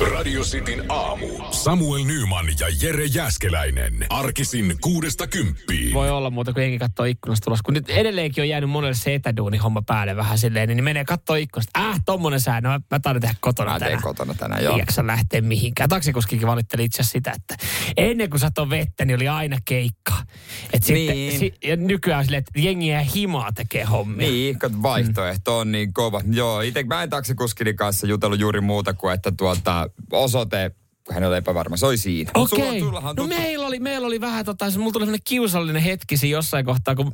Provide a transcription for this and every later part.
Radio Cityn aamu. Samuel Nyman ja Jere Jäskeläinen. Arkisin kuudesta kymppiin. Voi olla muuta kuin jengi katsoo ikkunasta tulossa. Kun nyt edelleenkin on jäänyt monelle se etäduuni homma päälle vähän silleen, niin menee katsoo ikkunasta. Äh, tommonen sää, no mä, taidan tehdä kotona Mä tänään. kotona tänään, joo. Ei jaksa lähteä mihinkään. Taksikuskikin valitteli itse asiassa sitä, että ennen kuin satoi vettä, niin oli aina keikka. Et sitten, Niin. si, ja nykyään silleen, että jengiä himaa tekee hommia. Niin, kato, vaihtoehto on niin kova. Joo, itse mä en taksikuskini kanssa jutellut juuri muuta kuin, että tuota, osoite, hän oli epävarma, se oli siinä. Okei. on No tuttu- meillä oli, meillä oli vähän tota, se- mulla tuli sellainen kiusallinen hetki siinä jossain kohtaa, kun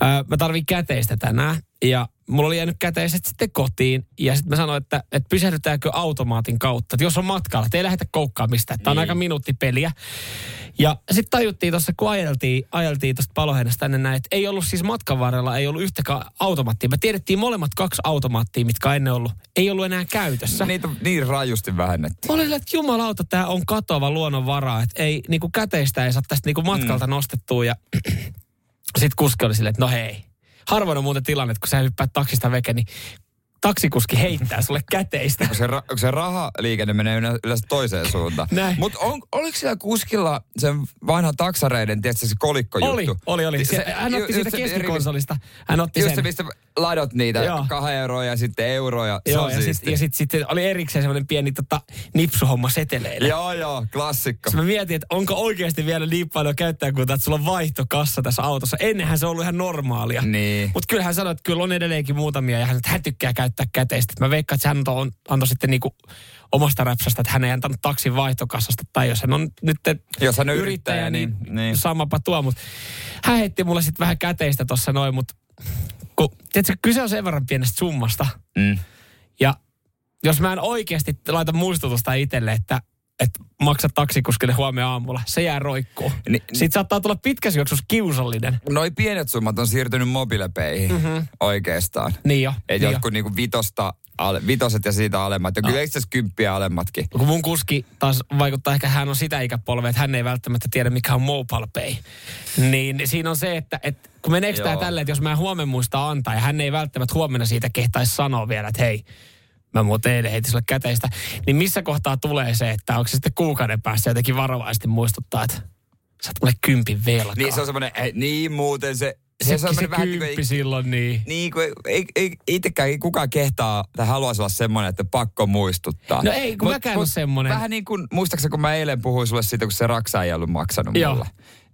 ää, mä tarvin käteistä tänään. Ja mulla oli jäänyt käteiset sitten kotiin. Ja sitten mä sanoin, että, että pysähdytäänkö automaatin kautta. Että jos on matkalla, että ei lähdetä koukkaa mistään. Tämä on Niin. aika minuuttipeliä. Ja sitten tajuttiin tuossa, kun ajeltiin, ajeltiin tuosta paloheinästä tänne näin, että ei ollut siis matkan varrella, ei ollut yhtäkään automaattia. Me tiedettiin molemmat kaksi automaattia, mitkä ennen ollut. Ei ollut enää käytössä. Niitä niin rajusti olin, silleen, että jumalauta, tämä on katoava luonnonvara, että ei, niinku käteistä ei saa tästä niinku matkalta mm. nostettua. Ja sitten kuski oli silleen, että no hei. Harvoin on muuten tilanne, että kun sä hyppäät taksista veke, niin taksikuski heittää sulle käteistä. Kun se, ra- kun se rahaliikenne menee yle- yleensä toiseen suuntaan. Mutta oliko siellä kuskilla sen vanhan taksareiden, tiedätkö se kolikkojuttu? Oli, oli, oli. Se, hän otti ju- siitä se- keskikonsolista. Hän otti Just se, sen. mistä ladot niitä, Joo. kahden euroa ja sitten euroja. Se Joo, on ja sitten sit, sit oli erikseen semmoinen pieni tota, nipsuhomma seteleille. Joo, joo, klassikko. Sitten mä mietin, että onko oikeasti vielä niin paljon käyttäjäkuntaa, että sulla on vaihtokassa tässä autossa. Ennenhän se on ollut ihan normaalia. Niin. Mutta kyllä hän sanoi, että kyllä on edelleenkin muutamia ja hän, että hän tykkää käyttää käteistä. Mä veikkaan, että hän antoi, antoi sitten niinku omasta räpsästä, että hän ei antanut taksin vaihtokassasta. Tai jos hän on nyt Jos hän on yrittäjä, niin- niin. samapa tuo. Mutta hän heitti mulle sitten vähän käteistä tuossa noin, mutta kun, tiedätkö, kyse on sen verran pienestä summasta. Mm. Ja jos mä en oikeasti laita muistutusta itselle, että että maksa taksikuskille huomenna aamulla, se jää roikkuun. Ni- Sitten saattaa tulla pitkässä juoksussa kiusallinen. Noi pienet summat on siirtynyt mobiilepeihin mm-hmm. oikeastaan. Niin jo. Et niin jo. jotkut niinku vitosta, ale, vitoset ja siitä alemmat. Ja kyllä itse asiassa kymppiä alemmatkin. Kun mun kuski taas vaikuttaa, ehkä hän on sitä ikäpolvea, että hän ei välttämättä tiedä, mikä on mobile pay. Niin siinä on se, että, että kun meneekö tämä tälleen, että jos mä en huomenna muista antaa, ja hän ei välttämättä huomenna siitä kehtaisi sanoa vielä, että hei, mä muuten eilen heitin sulle käteistä, niin missä kohtaa tulee se, että onko se sitten kuukauden päästä jotenkin varovaisesti muistuttaa, että sä oot mulle kympin velkaa. Niin se on semmoinen, niin muuten se... se, se, se semmoinen vähän kymppi niin kuin, silloin, niin. niin kuin, ei, ei, itsekään ei kukaan kehtaa tai haluaisi olla semmoinen, että pakko muistuttaa. No ei, kun mäkään ole semmonen. Vähän niin kuin, muistaakseni kun mä eilen puhuin sulle siitä, kun se raksa ei ollut maksanut Joo. mulle.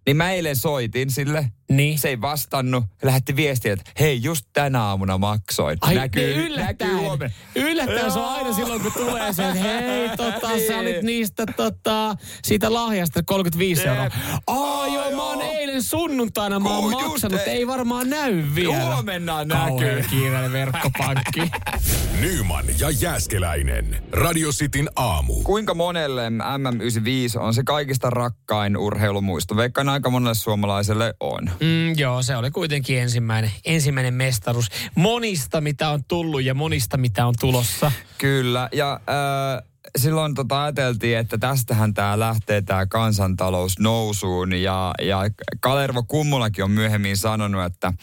Niin mä eilen soitin sille. Niin. Se ei vastannut. Lähetti viestiä, että hei, just tänä aamuna maksoin. Ai näkyy, niin yllättäen. näkyy huomenna. Yllättäen se on aina silloin, kun tulee se, että hei, tota, sä olit niistä tota, siitä lahjasta 35 Jep. euroa. Aa, joo, mä oon eilen sunnuntaina, mä oon maksanut, ei. ei varmaan näy vielä. Huomenna Kauhean näkyy. kiireinen verkkopankki. Nyman ja Jäskeläinen. Radio Cityn aamu. Kuinka monelle MM95 on se kaikista rakkain urheilumuisto? Veikkaan aika monelle suomalaiselle on. Mm, joo, se oli kuitenkin ensimmäinen, ensimmäinen mestaruus. Monista, mitä on tullut ja monista, mitä on tulossa. Kyllä, ja äh, silloin tota ajateltiin, että tästähän tämä lähtee tämä kansantalous nousuun. Ja, ja Kalervo Kummulakin on myöhemmin sanonut, että äh,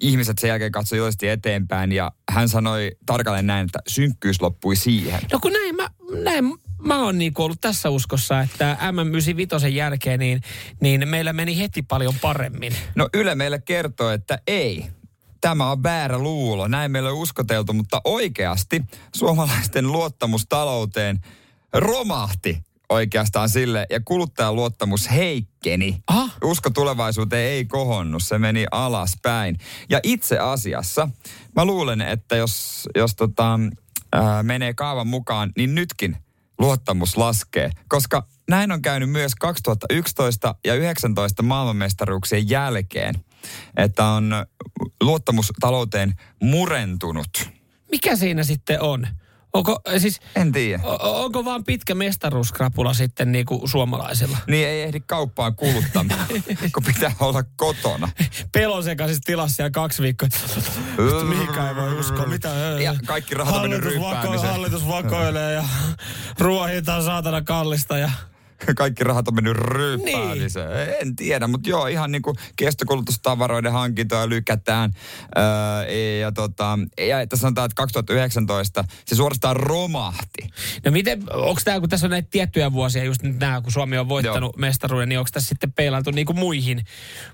ihmiset sen jälkeen katsoivat iloisesti eteenpäin. Ja hän sanoi tarkalleen näin, että synkkyys loppui siihen. No kun näin mä, näin mä oon niinku ollut tässä uskossa, että M95 jälkeen niin, niin meillä meni heti paljon paremmin. No Yle meille kertoo, että ei. Tämä on väärä luulo. Näin meillä on uskoteltu, mutta oikeasti suomalaisten luottamus talouteen romahti oikeastaan sille ja kuluttajan luottamus heikkeni. Aha. Usko tulevaisuuteen ei kohonnut, se meni alaspäin. Ja itse asiassa mä luulen, että jos, jos tota, ää, menee kaavan mukaan, niin nytkin luottamus laskee. Koska näin on käynyt myös 2011 ja 19 maailmanmestaruuksien jälkeen, että on luottamus talouteen murentunut. Mikä siinä sitten on? Onko, siis, En tiedä. onko vaan pitkä mestaruuskrapula sitten niinku suomalaisilla? Niin ei ehdi kauppaan kuluttamaan, kun pitää olla kotona. Pelon sekaisessa tilassa ja kaksi viikkoa. Mihinkään ei voi uskoa. Mitä? Ja kaikki rahat on mennyt hallitus, vako- hallitus vakoilee ja ruoan hinta on saatana kallista ja kaikki rahat on mennyt ryyppäämiseen. Niin. En tiedä, mutta joo, ihan niin kuin kestokulutustavaroiden hankintoja lykätään. Öö, ja, tota, ja että sanotaan, että 2019 se suorastaan romahti. No miten, onko tämä, kun tässä on näitä tiettyjä vuosia, just nyt nämä, kun Suomi on voittanut joo. mestaruuden, niin onko tässä sitten peilattu niin kuin muihin,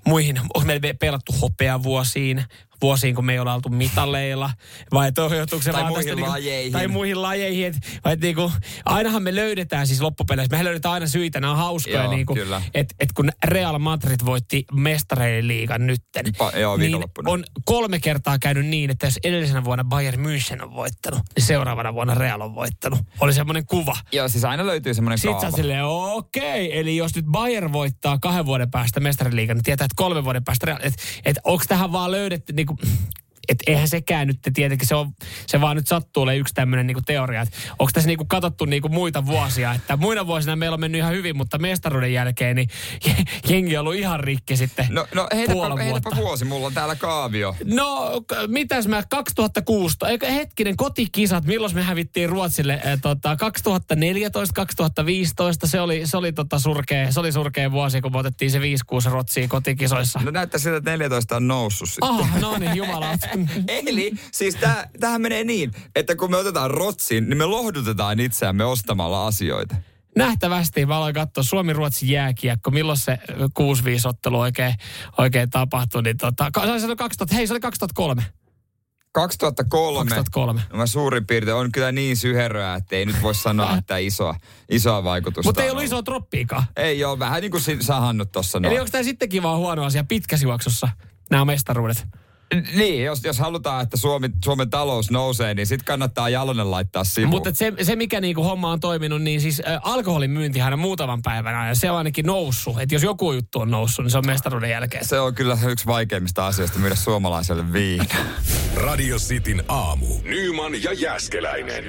muihin, onko meillä peilattu hopeavuosiin, vuosiin, kun me ei ole oltu mitaleilla, vai johtuuko se tai vaan muihin tästä, lajeihin. Niin kuin, tai muihin lajeihin. Et, vai niin kuin, ainahan me löydetään siis loppupeleissä, me löydetään aina syitä, nämä on hauskoja, Joo, niin kuin, kyllä. että et kun Real Madrid voitti mestareiden liigan nytten, Pa- joo, niin on kolme kertaa käynyt niin, että jos edellisenä vuonna Bayern München on voittanut, niin seuraavana vuonna Real on voittanut. Oli semmoinen kuva. Joo, siis aina löytyy semmoinen Sitten kaava. oot silleen, okei, eli jos nyt Bayern voittaa kahden vuoden päästä mestariliigan, niin tietää, että kolmen vuoden päästä, Real- että et, onko tähän vaan löydetty, niin kuin, että eihän sekään nyt, tietenkin se, on, se vaan nyt sattuu olemaan yksi tämmöinen niin teoria, että onko tässä niin kuin katsottu niin kuin muita vuosia, että muina vuosina meillä on mennyt ihan hyvin, mutta mestaruuden jälkeen niin jengi on ollut ihan rikki sitten No, no heitäpä, heitäpä vuosi, mulla on täällä kaavio. No, mitäs mä 2016, eikö hetkinen kotikisat, milloin me hävittiin Ruotsille? Äh, tota, 2014, 2015, se oli, se oli, tota surkea, se oli surkea vuosi, kun me otettiin se 5-6 Ruotsiin kotikisoissa. No näyttää siltä, että 14 on noussut sitten. Ah, no niin, jumala. Eli siis tää, tämähän menee niin, että kun me otetaan Rotsiin, niin me lohdutetaan itseämme ostamalla asioita. Nähtävästi mä aloin katsoa Suomi-Ruotsi jääkiekko, milloin se 6-5 ottelu oikein, oikein tapahtui. Niin tota, se oli 2000, hei se oli 2003. 2003. 2003. No Mä suurin piirtein on kyllä niin syheröä, että ei nyt voi sanoa, että isoa, isoa vaikutusta Mutta ei ollut ollut. isoa troppiikaan. Ei ole, vähän niin kuin sahannut tuossa Eli onko tämä sittenkin vaan huono asia pitkässä juoksussa, nämä mestaruudet? Niin, jos, jos halutaan, että Suomi, Suomen talous nousee, niin sitten kannattaa jalonen laittaa sivuun. Mutta se, se, mikä niinku homma on toiminut, niin siis ä, alkoholin myyntihän on muutaman päivän ajan. Se on ainakin noussut. Että jos joku juttu on noussut, niin se on mestaruuden jälkeen. Se on kyllä yksi vaikeimmista asioista myydä suomalaiselle viina. Radio Cityn aamu. Nyman ja Jäskeläinen.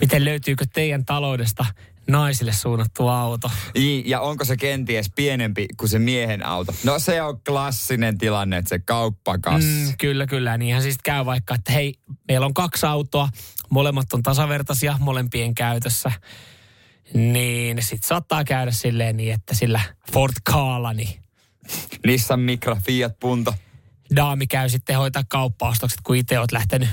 Miten löytyykö teidän taloudesta naisille suunnattu auto? Ja onko se kenties pienempi kuin se miehen auto? No se on klassinen tilanne, että se kauppakassi. Mm, kyllä, kyllä. Niinhän siis käy vaikka, että hei, meillä on kaksi autoa. Molemmat on tasavertaisia molempien käytössä. Niin sit saattaa käydä silleen niin, että sillä Ford Kaalla, niin Nissan Micra, Fiat Punto. daami käy sitten hoitaa kauppaostokset, kun itse oot lähtenyt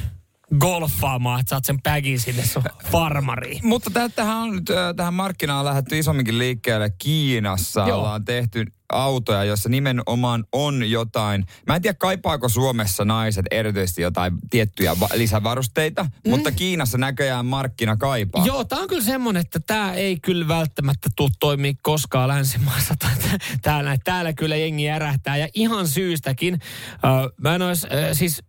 golfaamaan, että saat sen bagin sinne sun farmariin. Mutta tä- tähän, on nyt, äh, tähän markkinaan on lähdetty isomminkin liikkeelle. Kiinassa Joo. Ollaan tehty autoja, joissa nimenomaan on jotain. Mä en tiedä, kaipaako Suomessa naiset erityisesti jotain tiettyjä va- lisävarusteita, mm. mutta Kiinassa näköjään markkina kaipaa. Joo, tää on kyllä semmonen, että tää ei kyllä välttämättä tuu toimii koskaan länsimaassa. Täällä, täällä kyllä jengi järähtää ja ihan syystäkin. Mä en ois, siis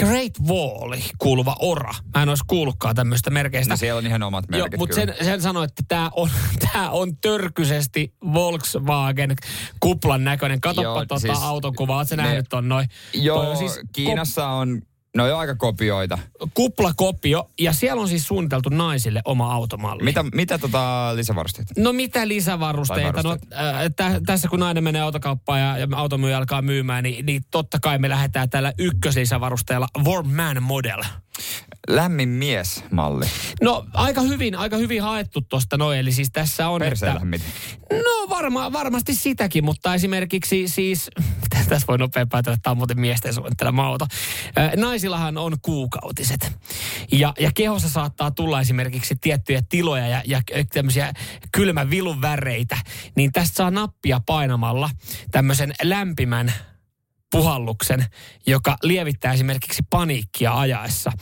Great Wall kuuluva ora. Mä en ois kuullutkaan tämmöistä merkeistä. No siellä on ihan omat merkit mutta sen, sen sanoi, että tämä on, tää on törkyisesti Volkswagen kuplan näköinen. Katoppa Joo, tuota siis autokuvaa, oot sä ne- nähnyt ton noin? Joo, Toi on siis Kiinassa on, no jo aika kopioita. kuplakopio ja siellä on siis suunniteltu naisille oma automalli. Mitä, mitä tota lisävarusteita? No mitä lisävarusteita? No, äh, tä, tässä kun nainen menee autokauppaan ja, ja automyyjä alkaa myymään, niin, niin totta kai me lähdetään tällä ykköslisävarusteella Warm Man Model. Lämmin mies malli. No aika hyvin, aika hyvin haettu tuosta noin, eli siis tässä on, että... No varma, varmasti sitäkin, mutta esimerkiksi siis, tässä voi nopea päätellä, että tämä on muuten miesten suunnittelema auto. Ö, Naisillahan on kuukautiset. Ja, ja kehossa saattaa tulla esimerkiksi tiettyjä tiloja ja, ja tämmöisiä kylmän vilun väreitä. Niin tästä saa nappia painamalla tämmöisen lämpimän puhalluksen, joka lievittää esimerkiksi paniikkia ajaessa.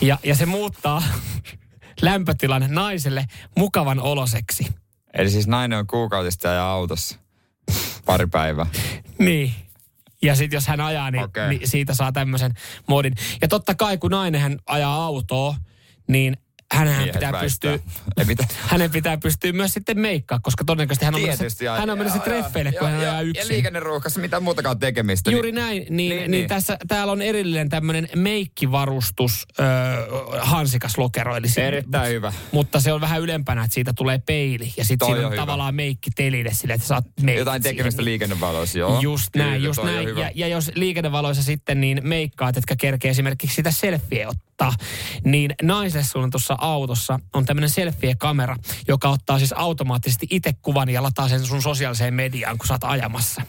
Ja, ja se muuttaa lämpötilan naiselle mukavan oloseksi. Eli siis nainen on kuukautista ja autossa. Pari päivää. Niin. Ja sitten jos hän ajaa, niin, Okei. niin siitä saa tämmöisen modin. Ja totta kai kun nainen hän ajaa autoa, niin Miehet pitää pystyä, Ei mitä. hänen pitää pystyä myös sitten meikkaa, koska todennäköisesti hän on menossa, Tietysti. hän on menossa treffeille, kun hän ajaa Ja yksin. liikenneruuhkassa mitään muutakaan tekemistä. Juuri näin, niin, niin, Niin, niin, niin. tässä täällä on erillinen tämmöinen meikkivarustus ö, hansikas lokero. Eli se- Erittäin hyvä. Mutta se on vähän ylempänä, että siitä tulee peili ja sitten siinä on on tavallaan meikki teline sille, että saat meikit Jotain tekemistä siihen. liikennevaloissa, joo. Just Kyllä, näin, just näin. Ja, ja jos liikennevaloissa sitten niin meikkaat, etkä kerkee esimerkiksi sitä selfieä ottaa. Mutta niin naiselle suunnatussa autossa on tämmöinen selfie-kamera, joka ottaa siis automaattisesti itse kuvan ja lataa sen sun sosiaaliseen mediaan, kun sä oot ajamassa.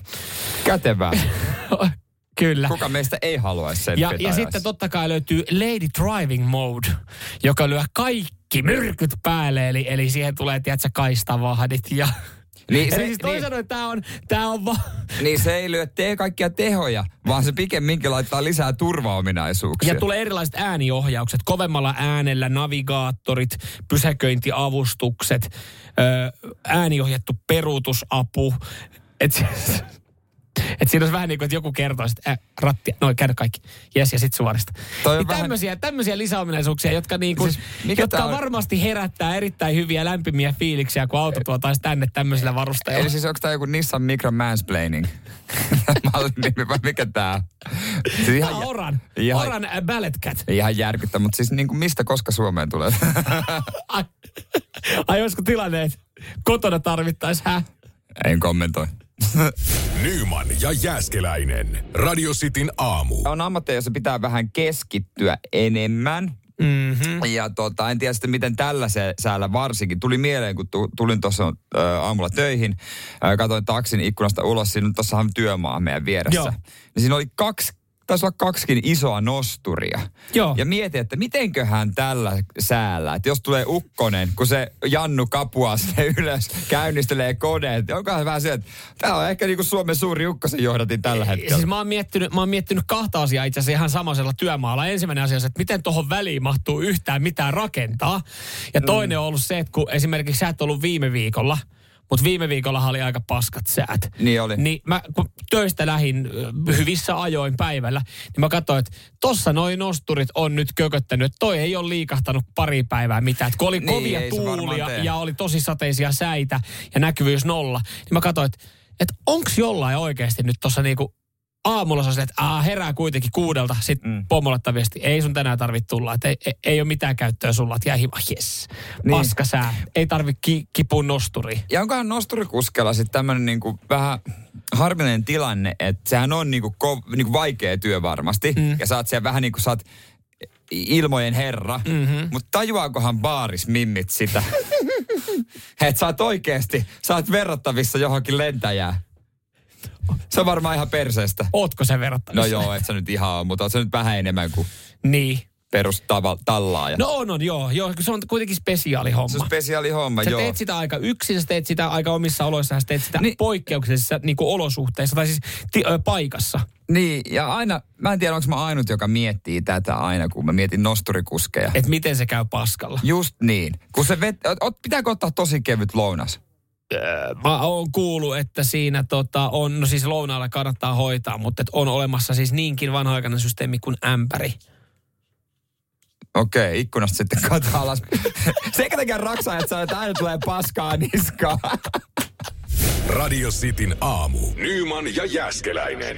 Kätevää. Kyllä. Kuka meistä ei haluaisi sen Ja, ja sitten totta kai löytyy Lady Driving Mode, joka lyö kaikki myrkyt päälle, eli, eli siihen tulee, tiedätkö, kaistavahdit ja... Niin, Se, eli siis toisin niin, sanoen tämä on, tää on va- niin se ei lyö tee kaikkia tehoja, vaan se pikemminkin laittaa lisää turvaominaisuuksia. Ja tulee erilaiset ääniohjaukset, kovemmalla äänellä, navigaattorit, pysäköintiavustukset, ääniohjattu peruutusapu. Et, et siinä olisi vähän niin kuin, että joku kertoo, että äh, ratti, noin käydä kaikki, jes ja sitten suorista. Toi on Niin vähän- tämmöisiä, tämmöisiä lisäominaisuuksia, jotka, niin kuin, Siis jotka on? varmasti herättää erittäin hyviä lämpimiä fiiliksiä, kun auto tuotaisiin tänne tämmöisillä varusteilla. Eli siis onko tämä joku Nissan Micro Mansplaining? Mallin nimi vai mikä tää? Siis Tämä ihan, on jä- Oran, ihan- Oran äh, Ballet Cat. ihan järkyttä, mutta siis niin kuin mistä koska Suomeen tulee? Ai, ai olisiko tilanne, että kotona tarvittaisiin hä? en kommentoi. Nyman ja Jääskeläinen. Radio Cityn aamu. On ammatteja, joissa pitää vähän keskittyä enemmän. Mm-hmm. Ja tota, en tiedä sitten miten tällä se, säällä varsinkin. Tuli mieleen, kun tu, tulin tuossa aamulla töihin. Katoin taksin ikkunasta ulos. Siinä tuossahan työmaa meidän vieressä. Joo. Niin siinä oli kaksi, taisi olla kaksikin isoa nosturia. Joo. Ja mietin, että mitenköhän tällä säällä, että jos tulee ukkonen, kun se Jannu kapuaa sinne ylös, käynnistelee koneet. Onkohan vähän se, että tämä on ehkä niinku Suomen suuri ukkosen johdatin tällä hetkellä. Siis mä oon, miettinyt, mä oon miettinyt kahta asiaa itse asiassa ihan samaisella työmaalla. Ensimmäinen asia on se, että miten tuohon väliin mahtuu yhtään mitään rakentaa. Ja toinen on ollut se, että kun esimerkiksi sä et ollut viime viikolla, mutta viime viikolla oli aika paskat säät. Niin oli. Niin mä kun töistä lähin hyvissä ajoin päivällä, niin mä katsoin, että tossa noin nosturit on nyt kököttänyt. että Toi ei ole liikahtanut pari päivää mitään. Et kun oli Niin, kovia tuulia ja oli tosi sateisia säitä ja näkyvyys nolla, niin mä katsoin, että, että onks jollain oikeasti nyt tossa niinku aamulla silleen, että aa, herää kuitenkin kuudelta, sitten Mm. pomolle viesti, ei sun tänään tarvitse tulla, että ei, ei, ei ole mitään käyttöä sulla, että jää hima, yes, Niin. paska sää, ei tarvi ki, kipun nosturi. Ja onkohan nosturikuskella sitten tämmöinen niinku vähän harvinainen tilanne, että sehän on niinku, ko, niinku vaikea työ varmasti. Mm. Ja sä oot siellä vähän niin kuin sä oot ilmojen herra. Mm-hmm. Mutta tajuaakohan baaris mimmit sitä? että sä oot oikeesti, sä oot verrattavissa johonkin lentäjään. Se on varmaan ihan perseestä. Ootko se No verrattavissa? joo, et sä nyt ihan ole, mutta oot sä nyt vähän enemmän kuin Niin. perus tava, tallaaja. No on, on, joo. joo se on kuitenkin spesiaali homma. se on spesiaali homma, Sä joo. teet sitä aika yksin, sä teet sitä aika omissa oloissa, sä teet sitä Niin. poikkeuksellisissa niin kuin olosuhteissa tai siis ti, ö, paikassa. Niin, ja aina, mä en tiedä, onko mä ainut, joka miettii tätä aina, kun mä mietin nosturikuskeja. Että miten se käy paskalla. Just niin. Kun se vet, ot, pitääkö ottaa tosi kevyt lounas? Mä oon kuullut, että siinä tota, on, no siis lounaalla kannattaa hoitaa, mutta et on olemassa siis niinkin vanhoikainen systeemi kuin ämpäri. Okei, ikkunasta sitten kato alas. Sekä tekee raksaa, että että aina tulee paskaa niskaan. Radio Cityn aamu. Nyman ja Jääskeläinen.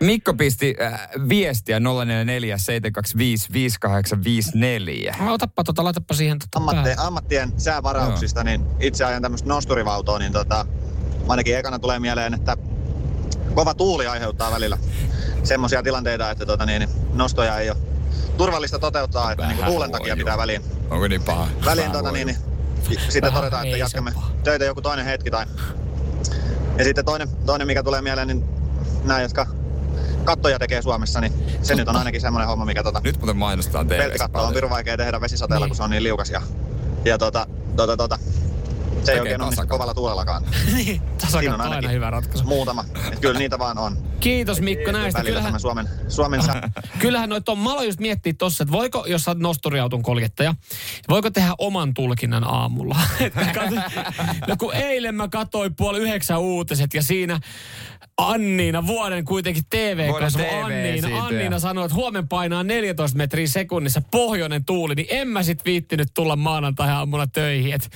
Mikko pisti äh, viestiä 044 725 5854. No, Otappa tota, laitapa siihen tota ammattien, päälle. ammattien säävarauksista, niin itse ajan tämmöistä nosturivautoa, niin tota, ainakin ekana tulee mieleen, että kova tuuli aiheuttaa välillä semmoisia tilanteita, että tota, niin, nostoja ei ole turvallista toteuttaa, että niin tuulen takia pitää väliin, Onko niin paha? väliin tota, niin, niin, sitten todetaan, että jatkamme töitä joku toinen hetki. Tai... Ja sitten toinen, toinen, mikä tulee mieleen, niin nämä, jotka kattoja tekee Suomessa, niin se nyt on ainakin semmoinen homma, mikä tota, Nyt muuten mainostaa teille. peltikatto on pirun vaikea tehdä vesisateella, Niin. kun se on niin liukas. Ja, ja tota, tota, tota, se ei oikein onnistu tasakato. kovalla tuulellakaan. niin, Siinä on aina hyvä ratkaisu. Muutama. Et kyllä niitä vaan on. Kiitos Mikko näistä. Kyllähän, Suomen, Suomen sä... kyllähän noita on, mä aloin just miettiä tossa, että voiko, jos sä oot nosturiauton koljettaja, voiko tehdä oman tulkinnan aamulla? No kun eilen mä katsoin puoli yhdeksän uutiset ja siinä Anniina, vuoden kuitenkin tv Vuoden kasvu TV-esiintyjä. Anniina, Anniina sanoi, että huomen painaa 14 metriä sekunnissa pohjoinen tuuli, niin en mä sit viittinyt tulla maanantai-aamuna töihin. Et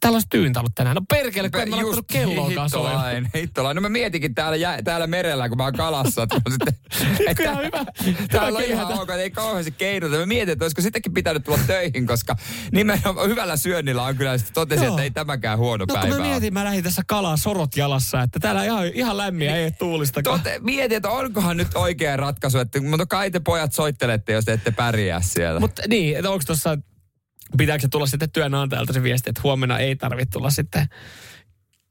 täällä olisi tyyntä ollut tänään. No perkele, kun en mä laittanut kelloa kasoin. hittolain, hittolain. No mä mietinkin täällä, jä, täällä merellä, kun mä oon kalassa. Että mä sitten, että ihan hyvä. Täällä on ihan ok, ei kauheasti keinuta. Mä mietin, että olisiko sittenkin pitänyt tulla töihin, koska nimenomaan hyvällä syönnillä on kyllä sitten totesin, Joo. että ei tämäkään huono No päivä mä ole. mietin, mä lähdin tässä kalaa sorot jalassa, että täällä ihan, ihan lämmiä, ei tuulista. Tote, mietin, että onkohan nyt oikea ratkaisu, että mutta kai te pojat soittelette, jos te ette pärjää siellä. Mutta niin, että onko tuossa, pitääkö se tulla sitten työnantajalta se viesti, että huomenna ei tarvitse tulla sitten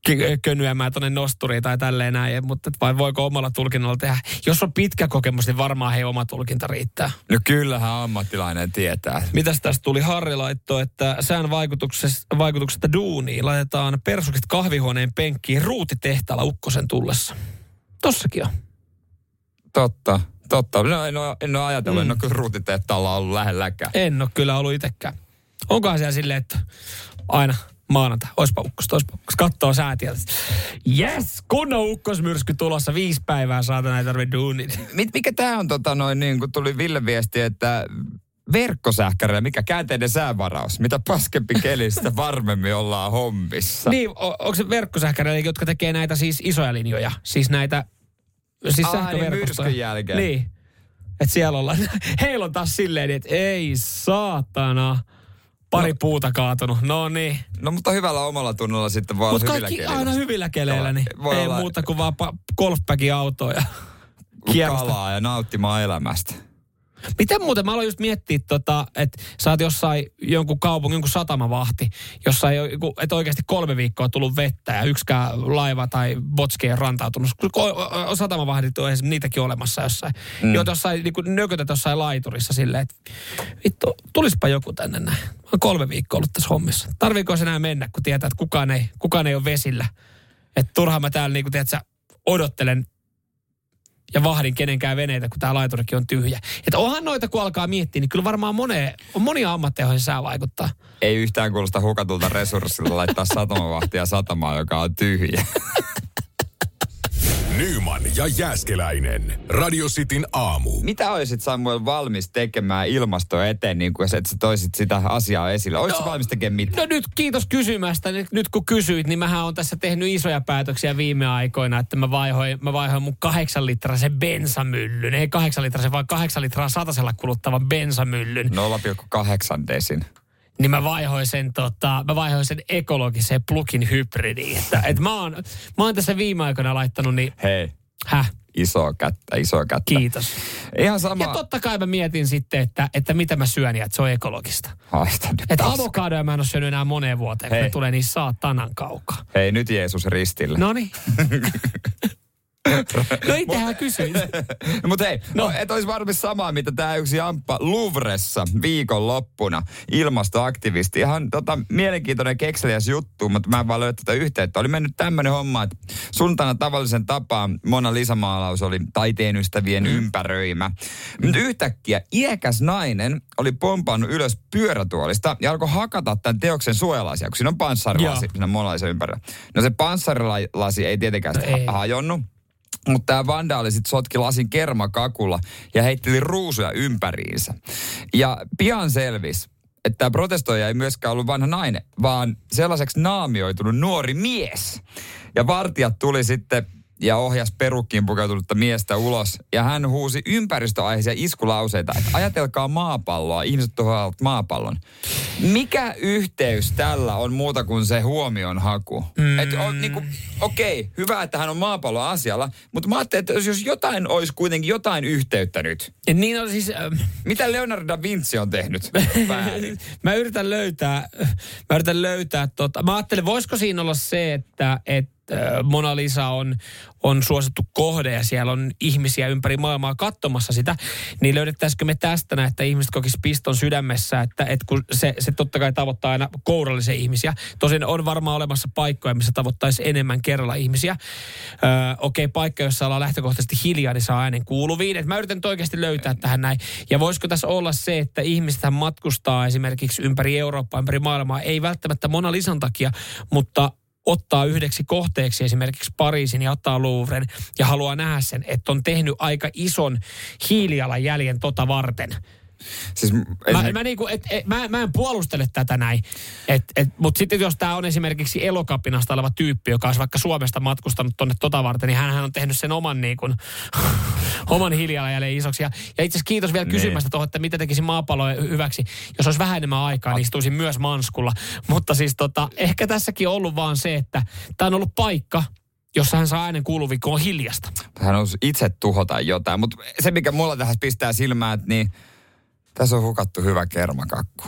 kö- könyämään tuonne nosturiin tai tälleen näin, mutta vai voiko omalla tulkinnalla tehdä. Jos on pitkä kokemus, niin varmaan hei oma tulkinta riittää. No kyllähän ammattilainen tietää. Mitäs tästä tuli? Harri laitto, että sään vaikutuksesta, vaikutuksesta duuniin laitetaan persukset kahvihuoneen penkkiin ruutitehtaalla ukkosen tullessa. Tossakin on. Totta, totta. No, en, ole, en ole ajatellut, mm. en ole kyllä ruutiteettaalla ollut lähelläkään. En ole kyllä ollut itsekään. Onkohan siellä silleen, että aina maanantai, oispa ukkos, oispa ukkos, kattoo säätieltä. Yes, kunnon ukkosmyrsky tulossa, viisi päivää saatana, ei tarvitse duunin. Mit, mikä tämä on, tota, noin, niin kun tuli Ville viesti, että verkkosähkärillä, mikä käänteinen säävaraus, mitä paskempi keli, sitä varmemmin ollaan hommissa. Niin, o, onko se verkkosähkäreitä, jotka tekee näitä siis isoja linjoja? Siis näitä, siis Aa, niin myrskyn jälkeen. Niin. Että siellä ollaan, heillä on taas silleen, että ei saatana, pari no. puuta kaatunut. No niin. No mutta hyvällä omalla tunnolla sitten voi Mutta kaikki kelillä. aina hyvillä keleillä, niin Voi ei olla- muuta kuin vaan pa- autoja. Kierrosta. Kalaa ja nauttimaan elämästä. Miten muuten, mä aloin just miettiä, tota, että sä oot jossain jonkun kaupungin, jonkun satamavahti, jossa ei että oikeasti kolme viikkoa tullut vettä ja yksikään laiva tai botski ei ole rantautunut. Satamavahdit on esimerkiksi niitäkin olemassa jossain. Mm. Joita jossain, niin kuin nökötät jossain laiturissa silleen, että vittu, tulispa joku tänne näin. Mä oon kolme viikkoa ollut tässä hommissa. Tarviiko se enää mennä, kun tietää, että kukaan ei, kukaan ei ole vesillä. Että turhaan mä täällä, niin kuin, tiedät, sä, odottelen ja vahdin kenenkään veneitä, kun tämä laiturikin on tyhjä. Että onhan noita, kun alkaa miettiä, niin kyllä varmaan moneen, on monia ammatteja, joihin sää vaikuttaa. Ei yhtään kuulosta hukatulta resurssilta laittaa satamavahtia satamaan, joka on tyhjä. Nyman ja Jääskeläinen. Radio Cityn aamu. Mitä olisit Samuel valmis tekemään ilmasto eteen, niin kuin että sä toisit sitä asiaa esille? Olisit no, valmis tekemään mitä? No nyt kiitos kysymästä. Nyt, nyt kun kysyit, niin mähän on tässä tehnyt isoja päätöksiä viime aikoina, että mä vaihoin, mä vaihoin mun kahdeksan litrasen bensamyllyn. Ei kahdeksan litrasen, vaan kahdeksan litraa satasella kuluttavan bensamyllyn. 0,8 desin. Niin mä vaihoin sen, tota, mä vaihoin sen ekologiseen plugin hybridiin. Että, et mä, oon, mä oon tässä viime aikoina laittanut, niin Hei, häh, iso kättä, iso kättä. kiitos. Ihan sama. Ja totta kai mä mietin sitten, että, että mitä mä syön ja että se on ekologista. Haista nyt Että avokadoja mä en ole syönyt enää moneen vuoteen, kun Hei. ne tulee niin saatanan kaukaa. Hei, nyt Jeesus ristille. No niin. no itsehän kysyit. No, Mutta hei, No. et olisi varmasti samaa, mitä tämä yksi Amppa Louvressa viikonloppuna. Ilmastoaktivisti. Ihan tota, mielenkiintoinen kekseliäs juttu, mutta mä en vaan löytä tätä yhteyttä. Oli mennyt tämmöinen homma, että sunnuntaina tavallisen tapaan Mona Lisa-maalaus oli taiteen ystävien mm. ympäröimä. Mutta yhtäkkiä iäkäs nainen oli pompannut ylös pyörätuolista ja alkoi hakata tämän teoksen suojalaisia, kun siinä on panssarilasi siinä Mona Lisa ympärillä. No se panssarilasi ei tietenkään No sitä ei. ha- hajonnut. Mutta tämä vandaali sitten sotki lasin kermakakulla ja heitteli ruusuja ympäriinsä. Ja pian selvisi, että tämä protestoija ei myöskään ollut vanha nainen, vaan sellaiseksi naamioitunut nuori mies. Ja vartijat tuli sitten ja ohjas perukkiin pukeutunutta miestä ulos. Ja hän huusi ympäristöaiheisia iskulauseita, että ajatelkaa maapalloa, ihmiset tuhoavat maapallon. Mikä yhteys tällä on muuta kuin se huomion haku? Mm. Et on, niinku, okei, hyvä, että hän on maapallon asialla, mutta mä ajattelin, että jos- jotain olisi kuitenkin jotain yhteyttä nyt. Ja niin on siis, ähm, Mitä Leonardo da Vinci on tehnyt mä yritän löytää, mä yritän löytää tota, mä ajattelin, voisiko siinä olla se, että, että äh, Mona Lisa on, on suosittu kohde ja siellä on ihmisiä ympäri maailmaa katsomassa sitä, niin löydettäisikö me tästä näin, että ihmiset kokis piston sydämessä, että, että kun se, se totta kai tavoittaa aina kourallisia ihmisiä. Tosin on varmaan olemassa paikkoja, missä tavoittaisi enemmän kerralla ihmisiä. Öö, Okei, okay, paikka, jossa ollaan lähtökohtaisesti hiljaa, niin saa äänen kuuluviin. Et mä yritän oikeasti löytää tähän näin. Ja voisiko tässä olla se, että ihmiset matkustaa esimerkiksi ympäri Eurooppaa, ympäri maailmaa, ei välttämättä Mona Lisan takia, mutta ottaa yhdeksi kohteeksi esimerkiksi Pariisin ja ottaa Louvren ja haluaa nähdä sen, että on tehnyt aika ison hiilijalanjäljen tota varten. Siis Mä, mä, niinku, et, et, mä, mä en puolustele tätä näin, et, et, mutta sitten jos tämä on esimerkiksi elokapinasta oleva tyyppi, joka olisi vaikka Suomesta matkustanut tonne tota varten, niin hän on tehnyt sen oman, niinku, oman hiilijalanjäljen isoksi. Ja, ja itse asiassa kiitos vielä Niin. kysymästä tuohon, että mitä tekisin maapalloa hyväksi. Jos olisi vähän enemmän aikaa, niin istuisin myös manskulla. Mutta siis tota, ehkä tässäkin on ollut vaan se, että tämä on ollut paikka, jossa hän saa äänen kuuluviin, on hiljasta. hän on itse tuhota jotain. Mutta se, mikä mulla tähän pistää silmään, että niin, tässä on hukattu hyvä kermakakku.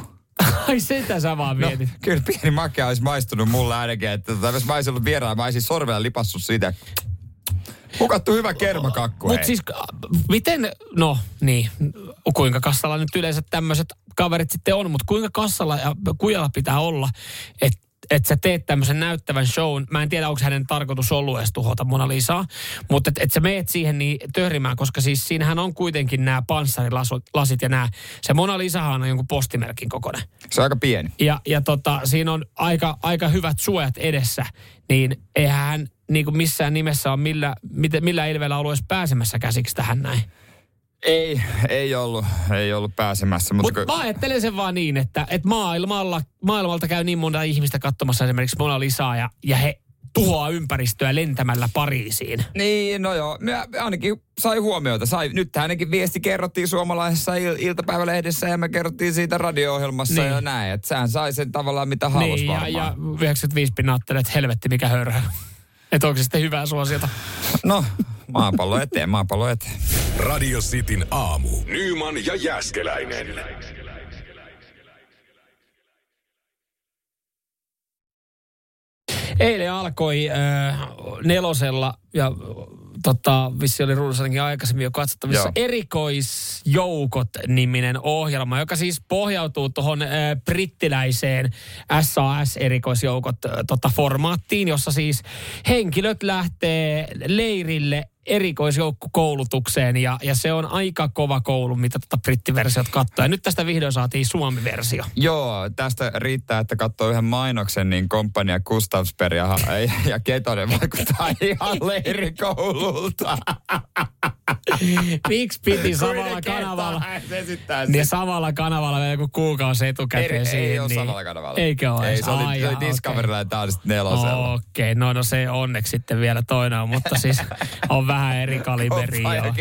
Ai sitä sä vaan No, mietit. kyllä pieni makea olisi maistunut mulle ainakin, että tota, jos mä olisin ollut vieraan, mä olisin sorvella lipassut siitä. Hukattu hyvä kermakakku, Mutta siis, miten, no niin, kuinka kassalla nyt yleensä tämmöiset kaverit sitten on, mutta kuinka kassalla ja kujalla pitää olla, että että sä teet tämmöisen näyttävän shown. Mä en tiedä, onko hänen tarkoitus ollut edes tuhota Mona Lisaa, mutta että et sä meet siihen niin töhrimään, koska siis siinähän on kuitenkin nämä panssarilasit ja nämä. Se Mona Lisahan on jonkun postimerkin kokoinen. Se on aika pieni. Ja, ja tota, siinä on aika, aika hyvät suojat edessä, niin eihän hän niin kuin missään nimessä ole millä, millä ilveellä ollut edes pääsemässä käsiksi tähän näin. Ei, ei ollut, ei ollut pääsemässä. Mutta Mutta kun- mä ajattelen sen vaan niin, että, että maailmalla, maailmalta käy niin monta ihmistä katsomassa esimerkiksi Mona Lisaa ja, ja he tuhoaa ympäristöä lentämällä Pariisiin. Niin, no joo. Me ainakin sai huomiota. Sai, nyt ainakin viesti kerrottiin suomalaisessa il- iltapäivälehdessä ja me kerrottiin siitä radio-ohjelmassa Niin. ja näin. Että sehän sai sen tavallaan mitä halusi Niin, ja, varmaan. ja 95 pinnaa ajattelee, että helvetti mikä hörhö. Että onko se sitten hyvää suosiota. No, maapallo eteen, maapallo eteen. Radio Cityn aamu. Nyman ja Jäskeläinen. Eilen alkoi äh, nelosella ja tota, vissi oli ruudussakin aikaisemmin jo katsottavissa Joo. Erikoisjoukot-niminen ohjelma, joka siis pohjautuu tuohon äh, brittiläiseen SAS-erikoisjoukot äh, tota, formaattiin, jossa siis henkilöt lähtee leirille erikoisjoukkokoulutukseen ja, ja se on aika kova koulu, mitä tota brittiversiot katsoo. Ja nyt tästä vihdoin saatiin Suomi-versio. Joo, tästä riittää, että katsoo yhden mainoksen, niin komppania Gustavsberg ja, ja Ketonen vaikuttaa ihan leirikoululta. Miksi piti samalla kanavalla? Niin samalla kanavalla vielä joku kuukausi etukäteen Ei, siihen. ei ole niin... samalla kanavalla. Eikö ole? Ei, se oli, Ai se oli jaa, Discoverylla ja tää oli sitten okei. nelosella. Okei, no, no se onneksi sitten vielä toinen mutta siis on vähän eri kaliberi. Komppa ja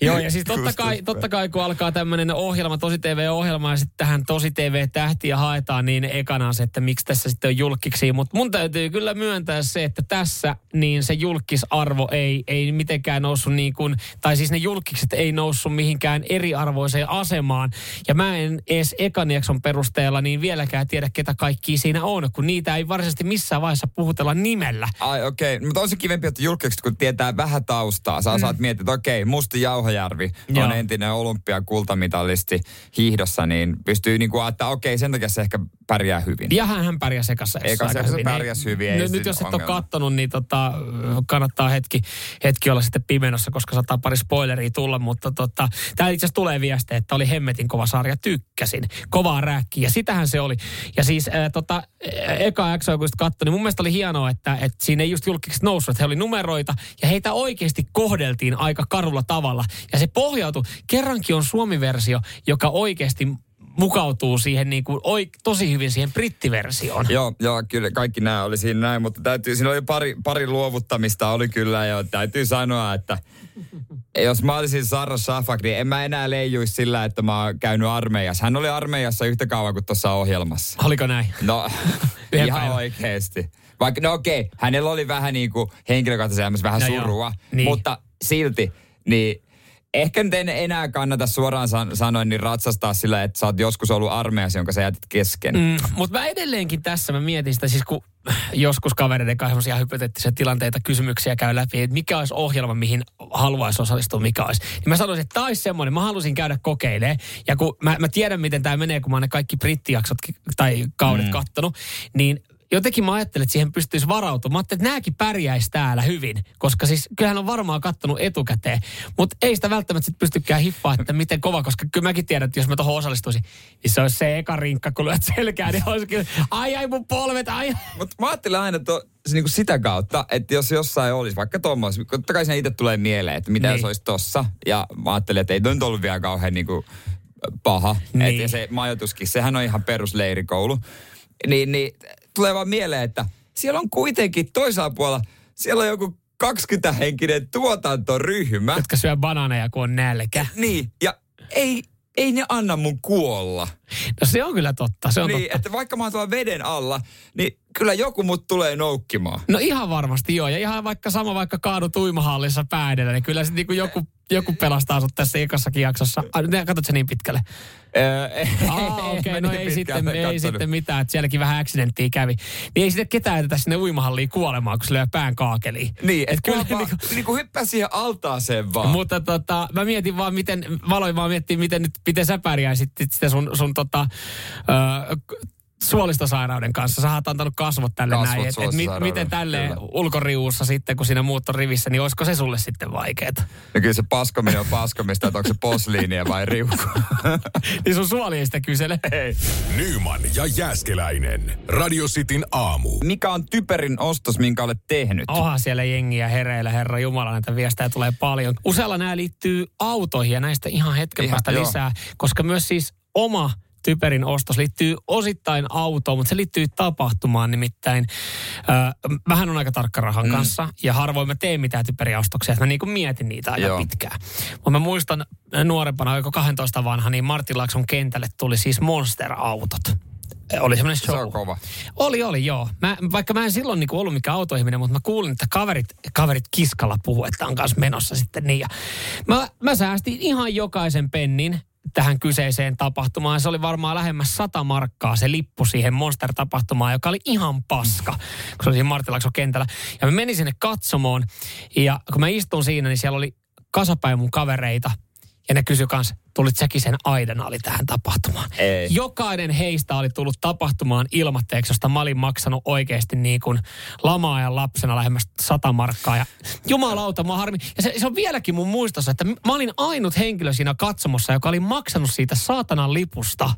joo. Ja siis totta kai, totta kai kun alkaa tämmöinen ohjelma, Tosi TV-ohjelma, ja sitten tähän Tosi TV-tähtiä haetaan, niin ekana on se, että miksi tässä sitten on julkkiksi. Mutta mun täytyy kyllä myöntää se, että tässä niin se julkisarvo ei, ei mitenkään noussut niin kuin, tai siis ne julkikset ei noussut mihinkään eriarvoiseen asemaan. Ja mä en edes ekan jakson perusteella niin vieläkään tiedä, ketä kaikki siinä on, kun niitä ei varsinaisesti missään vaiheessa puhutella nimellä. Ai okei, okay. mutta on se kivempi, että julkisesti kun tietää vähän taustaa. Sä osaat miettiä, että okei, Musti Jauhojärvi on Joo. entinen olympiakultamitalisti hiihdossa, niin pystyy niinku että okei, sen takia se ehkä pärjää hyvin. Ja hän, hän pärjäsi ekassa aika jaksossa hyvin. pärjäsi hyvin, ei Nyt, nyt jos et ole kattonut, niin tota, kannattaa hetki, hetki olla sitten pimenossa, koska saattaa pari spoileria tulla. Mutta tota, täällä itse asiassa tulee viesti, että oli hemmetin kova sarja, tykkäsin. Kovaa rääkkiä, ja sitähän se oli. Ja siis ää, tota, eka jaksoa, kun sitä katsoi, niin mun mielestä oli hienoa, että, että siinä ei just julkiksi noussut, että he oli numeroita, ja heitä oikeasti kohdeltiin aika karulla tavalla. Ja se pohjautui, kerrankin on Suomi-versio, joka oikeasti mukautuu siihen niin kuin, oi, tosi hyvin siihen brittiversioon. Joo, joo, kyllä kaikki nämä oli siinä näin, mutta täytyy, siinä oli pari, pari luovuttamista oli kyllä ja täytyy sanoa, että jos mä olisin Sarah Shafak, niin en mä enää leijuisi sillä, että mä oon käynyt armeijassa. Hän oli armeijassa yhtä kauan kuin tuossa ohjelmassa. Oliko näin? No, ihan päivän. oikeesti. Vaikka, no okei, hänellä oli vähän niin kuin henkilökohtaisessa elämässä vähän No joo, surua, niin. mutta silti, niin ehkä nyt en enää kannata suoraan san- sanoen niin ratsastaa sillä, että sä oot joskus ollut armeijassa, jonka sä jätit kesken. Mm, mutta mä edelleenkin tässä, mä mietin sitä siis kun joskus kavereiden kanssa semmoisia hypoteettisia tilanteita, kysymyksiä käy läpi, että mikä olisi ohjelma, mihin haluaisi osallistua, mikä olisi. Niin mä sanoisin, että tämä olisi semmoinen, mä halusin käydä kokeilemaan. Ja kun mä, mä tiedän, miten tämä menee, kun mä oon ne kaikki brittijaksot tai kaudet mm. kattonut, niin jotenkin mä ajattelin, että siihen pystyisi varautumaan. Mä ajattelin, että nämäkin pärjäisi täällä hyvin, koska siis kyllähän on varmaan kattonut etukäteen. Mutta ei sitä välttämättä sit pystykään hiffaa, että miten kova, koska kyllä mäkin tiedän, että jos mä tuohon osallistuisin, niin se olisi se eka rinkka, kun lyöt selkään, niin olisi kyllä, ai ai mun polvet, ai. Mutta mä ajattelen aina to, se niinku sitä kautta, että jos jossain olisi vaikka tuommoista, totta kai itse tulee mieleen, että mitä Niin. jos olisi tossa. Ja mä ajattelin, että ei toi nyt ollut vielä kauhean niinku paha. Niin. Et se majoituskin, sehän on ihan perusleirikoulu. Niin, niin tulee vaan mieleen, että siellä on kuitenkin toisella puolella, siellä on joku 20-henkinen tuotantoryhmä. Jotka syö banaaneja, kun on nälkä. Niin, ja ei, ei ne anna mun kuolla. No se on kyllä totta, se on niin, totta. että vaikka mä oon tuolla veden alla, niin kyllä joku mut tulee noukkimaan. No ihan varmasti joo. Ja ihan vaikka sama vaikka kaadut uimahallissa päädellä, niin kyllä sitten niinku joku, joku pelastaa sut tässä ekassakin jaksossa. Ai, katsot se niin pitkälle. Ah, okei, okay, no niin ei, sitten, ei sitten mitään, että sielläkin vähän accidenttiä kävi. Niin ei sitten ketään jätetä sinne uimahalliin kuolemaan, kun se lyö pään kaakeliin. Niin, että Et kyllä vaan, niinku- niinku hyppää siihen altaaseen vaan. Mutta tota, mä mietin vaan, miten, valoin vaan miettiä, miten, nyt, miten sä pärjäisit sitten sun, sun tota, ö, suolistosairauden kanssa. Sä oot antanut kasvot tälle Kasvot näin. Et, et mi, miten tälle kyllä. ulkoriuussa sitten, kun siinä muut on rivissä, niin olisiko se sulle sitten vaikeeta? Ja kyllä se paskominen on paskomista, että onko se posliinia vai riuku. niin sun suoli ei sitä kysele. Ei. Nyman ja Jääskeläinen. Radio Cityn aamu. Mikä on typerin ostos, minkä olet tehnyt? Onhan siellä jengiä hereillä, herra Jumala, näitä viestejä tulee paljon. Usealla nämä liittyy autoihin ja näistä ihan hetken Ihan, päästä joo. lisää, koska myös siis oma typerin ostos liittyy osittain autoon, mutta se liittyy tapahtumaan nimittäin. Ö, mähän on aika tarkka rahan mm. kanssa ja harvoin mä teen mitään typeriä ostoksia, että mä niin kuin mietin niitä aika Joo. pitkään. Mutta mä muistan äh, nuorempana, oliko 12 vanha, niin Martin Laakson kentälle tuli siis Monster-autot. Oli semmoinen show. Se on kova. Oli, oli, joo. Mä, vaikka mä en silloin niinku ollut mikään autoihminen, mutta mä kuulin, että kaverit, kaverit kiskalla puhuu, että on kanssa menossa sitten niin. Ja mä, mä säästin ihan jokaisen pennin tähän kyseiseen tapahtumaan. Se oli varmaan lähemmäs 100 markkaa se lippu siihen Monster-tapahtumaan, joka oli ihan paska, kun se oli siinä Martilakson kentällä. Ja mä menin sinne katsomoon ja kun mä istun siinä, niin siellä oli kasapäin mun kavereita. Ja ne kysyi kans, tulit säkin sen aidan ali tähän tapahtumaan. Ei. Jokainen heistä oli tullut tapahtumaan ilmatteeksi, josta mä olin maksanut oikeasti niin kuin lamaajan lapsena lähemmäs 100 markkaa. Ja jumalauta, mä harmi. Ja se, se, on vieläkin mun muistossa, että mä olin ainut henkilö siinä katsomossa, joka oli maksanut siitä saatanan lipusta.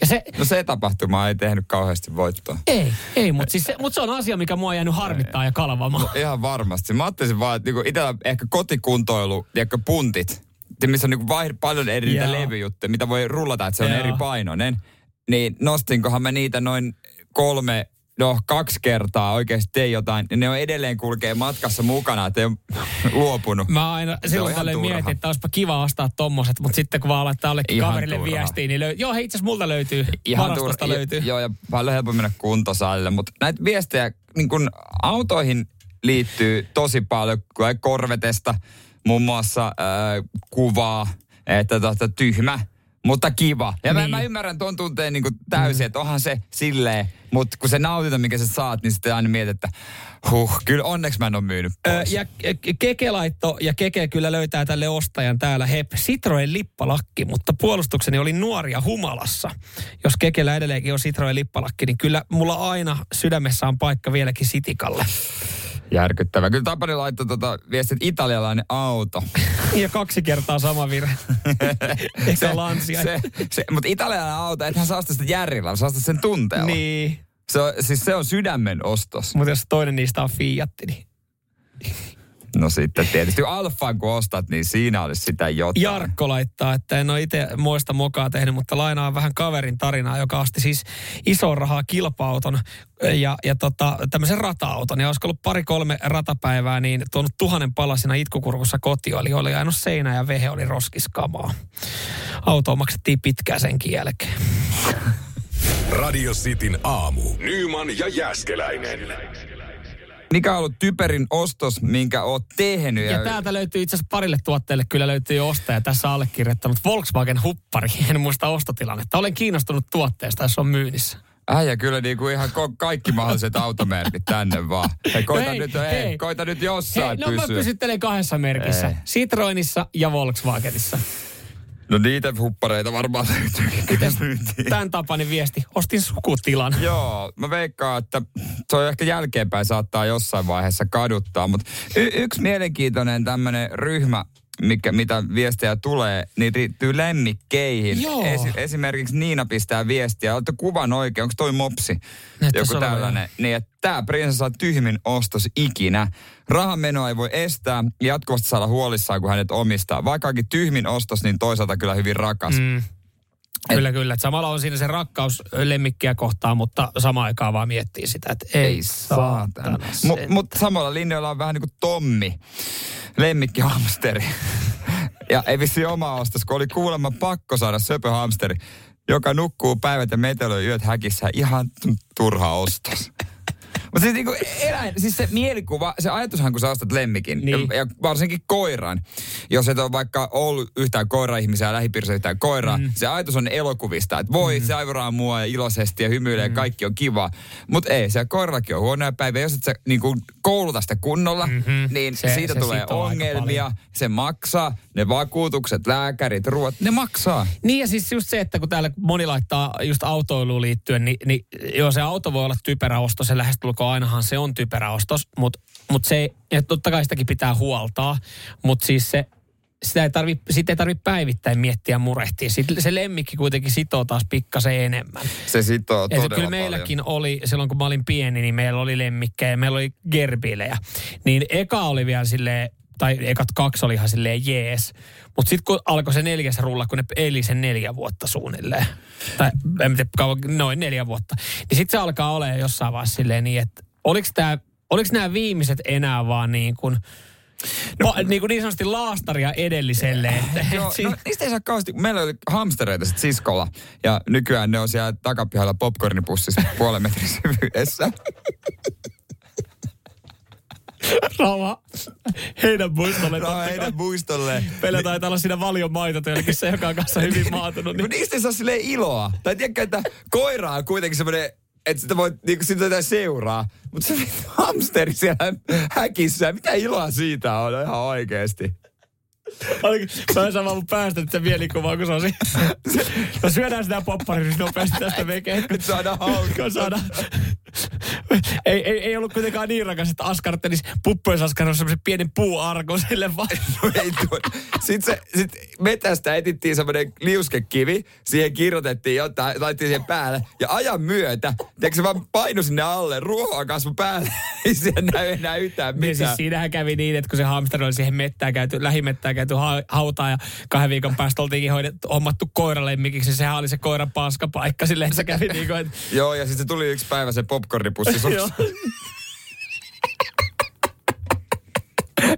Ja se, No se tapahtuma ei tehnyt kauheasti voittoa. ei, ei, mutta siis se, mut se on asia, mikä mua on jäänyt harmittaa ja kalvamaan. Ihan varmasti. Mä ajattelin vaan, että niinku itsellä ehkä kotikuntoilu, tiedätkö, puntit, missä on niinku vaihd- paljon eri niitä Joo. levyjuttuja, mitä voi rullata, että se on Joo. eri painoinen. Niin nostinkohan mä niitä noin kolme, no kaksi kertaa oikeasti tein jotain, niin ne on edelleen kulkee matkassa mukana, että ei ole luopunut. Mä aina silloin ihan tällöin turha. mietin, että olisipa kiva ostaa tommoset, mutta sitten kun vaan laittaa jollekin Ihan kaverille turha. viestiin, niin löy- joo hei itse multa löytyy, varastosta tur- löytyy. Joo, ja paljon helpommin mennä kuntosalille. Mutta näitä viestejä niin kun autoihin liittyy tosi paljon, kun korvetesta muun muassa äh, kuvaa, että tota, tyhmä, mutta kiva. Ja niin. Niin. mä, mä ymmärrän ton tunteen niin täysin, mm. että onhan se silleen, mutta kun se nautinto, mikä sä saat, niin sitten aina mietit, että huh, kyllä onneksi mä en ole myynyt pois. ja Ke- Keke laitto, ja Keke kyllä löytää tälle ostajan täällä, hep, Citroen lippalakki, mutta puolustukseni oli nuoria humalassa. Jos Kekellä edelleenkin on Citroen lippalakki, niin kyllä mulla aina sydämessä on paikka vieläkin Sitikalle. Järkyttävä. Kyllä Tapani laittoi tota viestit, italialainen auto. Ja kaksi kertaa sama virhe. Eikä lansia. se, se, mutta italialainen auto, ethän saa sitä järjellä, saa sen tunteella. Niin, Se on, siis se on sydämen ostos. mutta jos toinen niistä on Fiatti, niin No sitten tietysti Alfaan kun ostat, niin siinä olisi sitä jotain. Jarkko laittaa, että en ole itse muista mokaa tehnyt, mutta lainaa vähän kaverin tarinaa, joka osti siis iso rahaa kilpa-auton ja, ja tota, tämmöisen rata-auton. Ja olisiko ollut pari-kolme ratapäivää, niin tuonut tuhannen palasina itkukurkussa kotiin. Eli oli ainoa seinä ja vehe oli roskiskamaa. Autoa maksettiin pitkään senkin jälkeen. Radio Cityn aamu. Nyman ja Jääskeläinen. Mikä on ollut typerin ostos, minkä oot tehnyt? Ja täältä löytyy itse asiassa parille tuotteelle kyllä löytyy ostaja. Tässä allekirjoittanut Volkswagen Huppari. En muista ostotilannetta. Olen kiinnostunut tuotteesta, jos on myynnissä. Äijä kyllä niinku ihan ko- kaikki mahdolliset automerkit tänne vaan. Hei, koita, Hei, nyt, hei, hei. koita nyt Hei, jossain no mä pysyä. pysyttelen kahdessa merkissä. Ei. Citroenissa ja Volkswagenissa. No niitä huppareita varmaan löytyy. Tämän tapainen viesti? Ostin sukutilan. Joo, mä veikkaan, että se on ehkä jälkeenpäin saattaa jossain vaiheessa kaduttaa, mutta y- yksi mielenkiintoinen tämmöinen ryhmä mikä, mitä viestejä tulee, niin liittyy lemmikkeihin. Joo. Esi- esimerkiksi Niina pistää viestiä, olette kuvan oikein, onko toi mopsi? Näyttäisi Joku tällainen. Niin, että tämä prinsessa on tyhmin ostos ikinä. Rahan menoa ei voi estää ja jatkuvasti saada huolissaan, kun hänet omistaa. Vaikkakin tyhmin ostos, niin toisaalta kyllä hyvin rakas. Mm. Mm. Kyllä, kyllä. Et samalla on siinä se rakkaus lemmikkiä kohtaan, mutta samaan aikaan vaan miettii sitä, että ei, Ei saatana. Mutta mut samalla linjoilla on vähän niin kuin Tommi, lemmikkihamsteri. ja ei vissi oma ostos, kun oli kuulemma pakko saada söpöhamsteri, joka nukkuu päivät ja metelöi yöt häkissä. Ihan turha ostos. Mutta siis, niinku eläin, siis se mielikuva, se ajatushan kun sä ostat lemmikin, Niin. ja, ja varsinkin koiran, jos et ole vaikka ollut yhtään koira-ihmisiä ja lähipiirissä yhtään koiraa, mm. se ajatus on elokuvista, että voi, mm. se aivoraa mua ja iloisesti ja hymyilee, mm. kaikki on kiva. Mutta ei, se koirallakin on huonoja päiviä. Jos et sä niinku kouluta sitä kunnolla, mm-hmm. niin Se- se, siitä se tulee ongelmia, se maksaa, ne vakuutukset, lääkärit, ruoat, ne maksaa. Niin ja siis just se, että kun täällä moni laittaa just autoiluun liittyen, niin, niin joo se auto voi olla typerä ostos ja lähestulkoon ainahan se on typerä ostos, mutta mut se, ja totta kai sitäkin pitää huoltaa, mutta siis se, sitä ei tarvi, sitä ei tarvi päivittäin miettiä murehtia. Sitten se lemmikki kuitenkin sitoo taas pikkasen enemmän. Se sitoo Ja todella kyllä paljon. meilläkin oli, silloin kun mä olin pieni, niin meillä oli lemmikkejä, meillä oli gerbilejä. Niin eka oli vielä silleen, tai ekat kaksi oli ihan silleen jees. Mutta sitten kun alkoi se neljäs rulla, kun ne eli sen neljä vuotta suunnilleen, tai en tiedä kauan, noin neljä vuotta, niin sitten se alkaa olemaan jossain vaiheessa silleen niin, että oliko tämä Oliko nämä viimeiset enää vaan niin kuin, no, niin, kuin niin sanotusti laastaria edelliselle? Että, Joo, no, niistä ei saa kauheasti, meillä oli hamstereita sit siskolla ja nykyään ne on siellä takapihalla popcornipussissa puolen metrin syvyydessä. Rauha. Heidän muistolle kai. heidän muistolle. Meillä taitaa olla siinä paljon maitotölkissä, joka on kanssa hyvin maatunut. Niin. Niin. Niistä ei saa silleen iloa. Tai tiedätkö, että koira on kuitenkin semmoinen, että sitä voi, niinku sitä jotain seuraa. Mutta se hamsteri siellä häkissä, mitä iloa siitä on ihan oikeesti. Mä en saa vaan mun päästä nyt se mielikuva, kun se on siinä. No syödään sitä popparia nopeasti tästä vekeä. Nyt saadaan hauska. Kun saadaan. Ei, ei, ei, ollut kuitenkaan niin rakas, että askartelisi puppojen askartelisi semmoisen pienen puuarkon sille vaan. No ei tuo. Sitten se, sit metästä etittiin semmoinen liuskekivi, siihen kirjoitettiin jotain, laitettiin siihen päälle. Ja ajan myötä, tiedätkö se vaan painui sinne alle, ruohoa kasvoi päälle. Ei siellä näy enää yhtään Niin mitään. siis siinähän kävi niin, että kun se hamster oli siihen mettään käyty, lähimettään käyty ha- hautaan ja kahden viikon päästä oltiinkin hoidettu, hommattu koiralemmikiksi, niin sehän oli se koiran paskapaikka silleen, se kävi niin kuin, että Joo, ja sitten se tuli yksi päivä se popcornipussi Joo. sussa.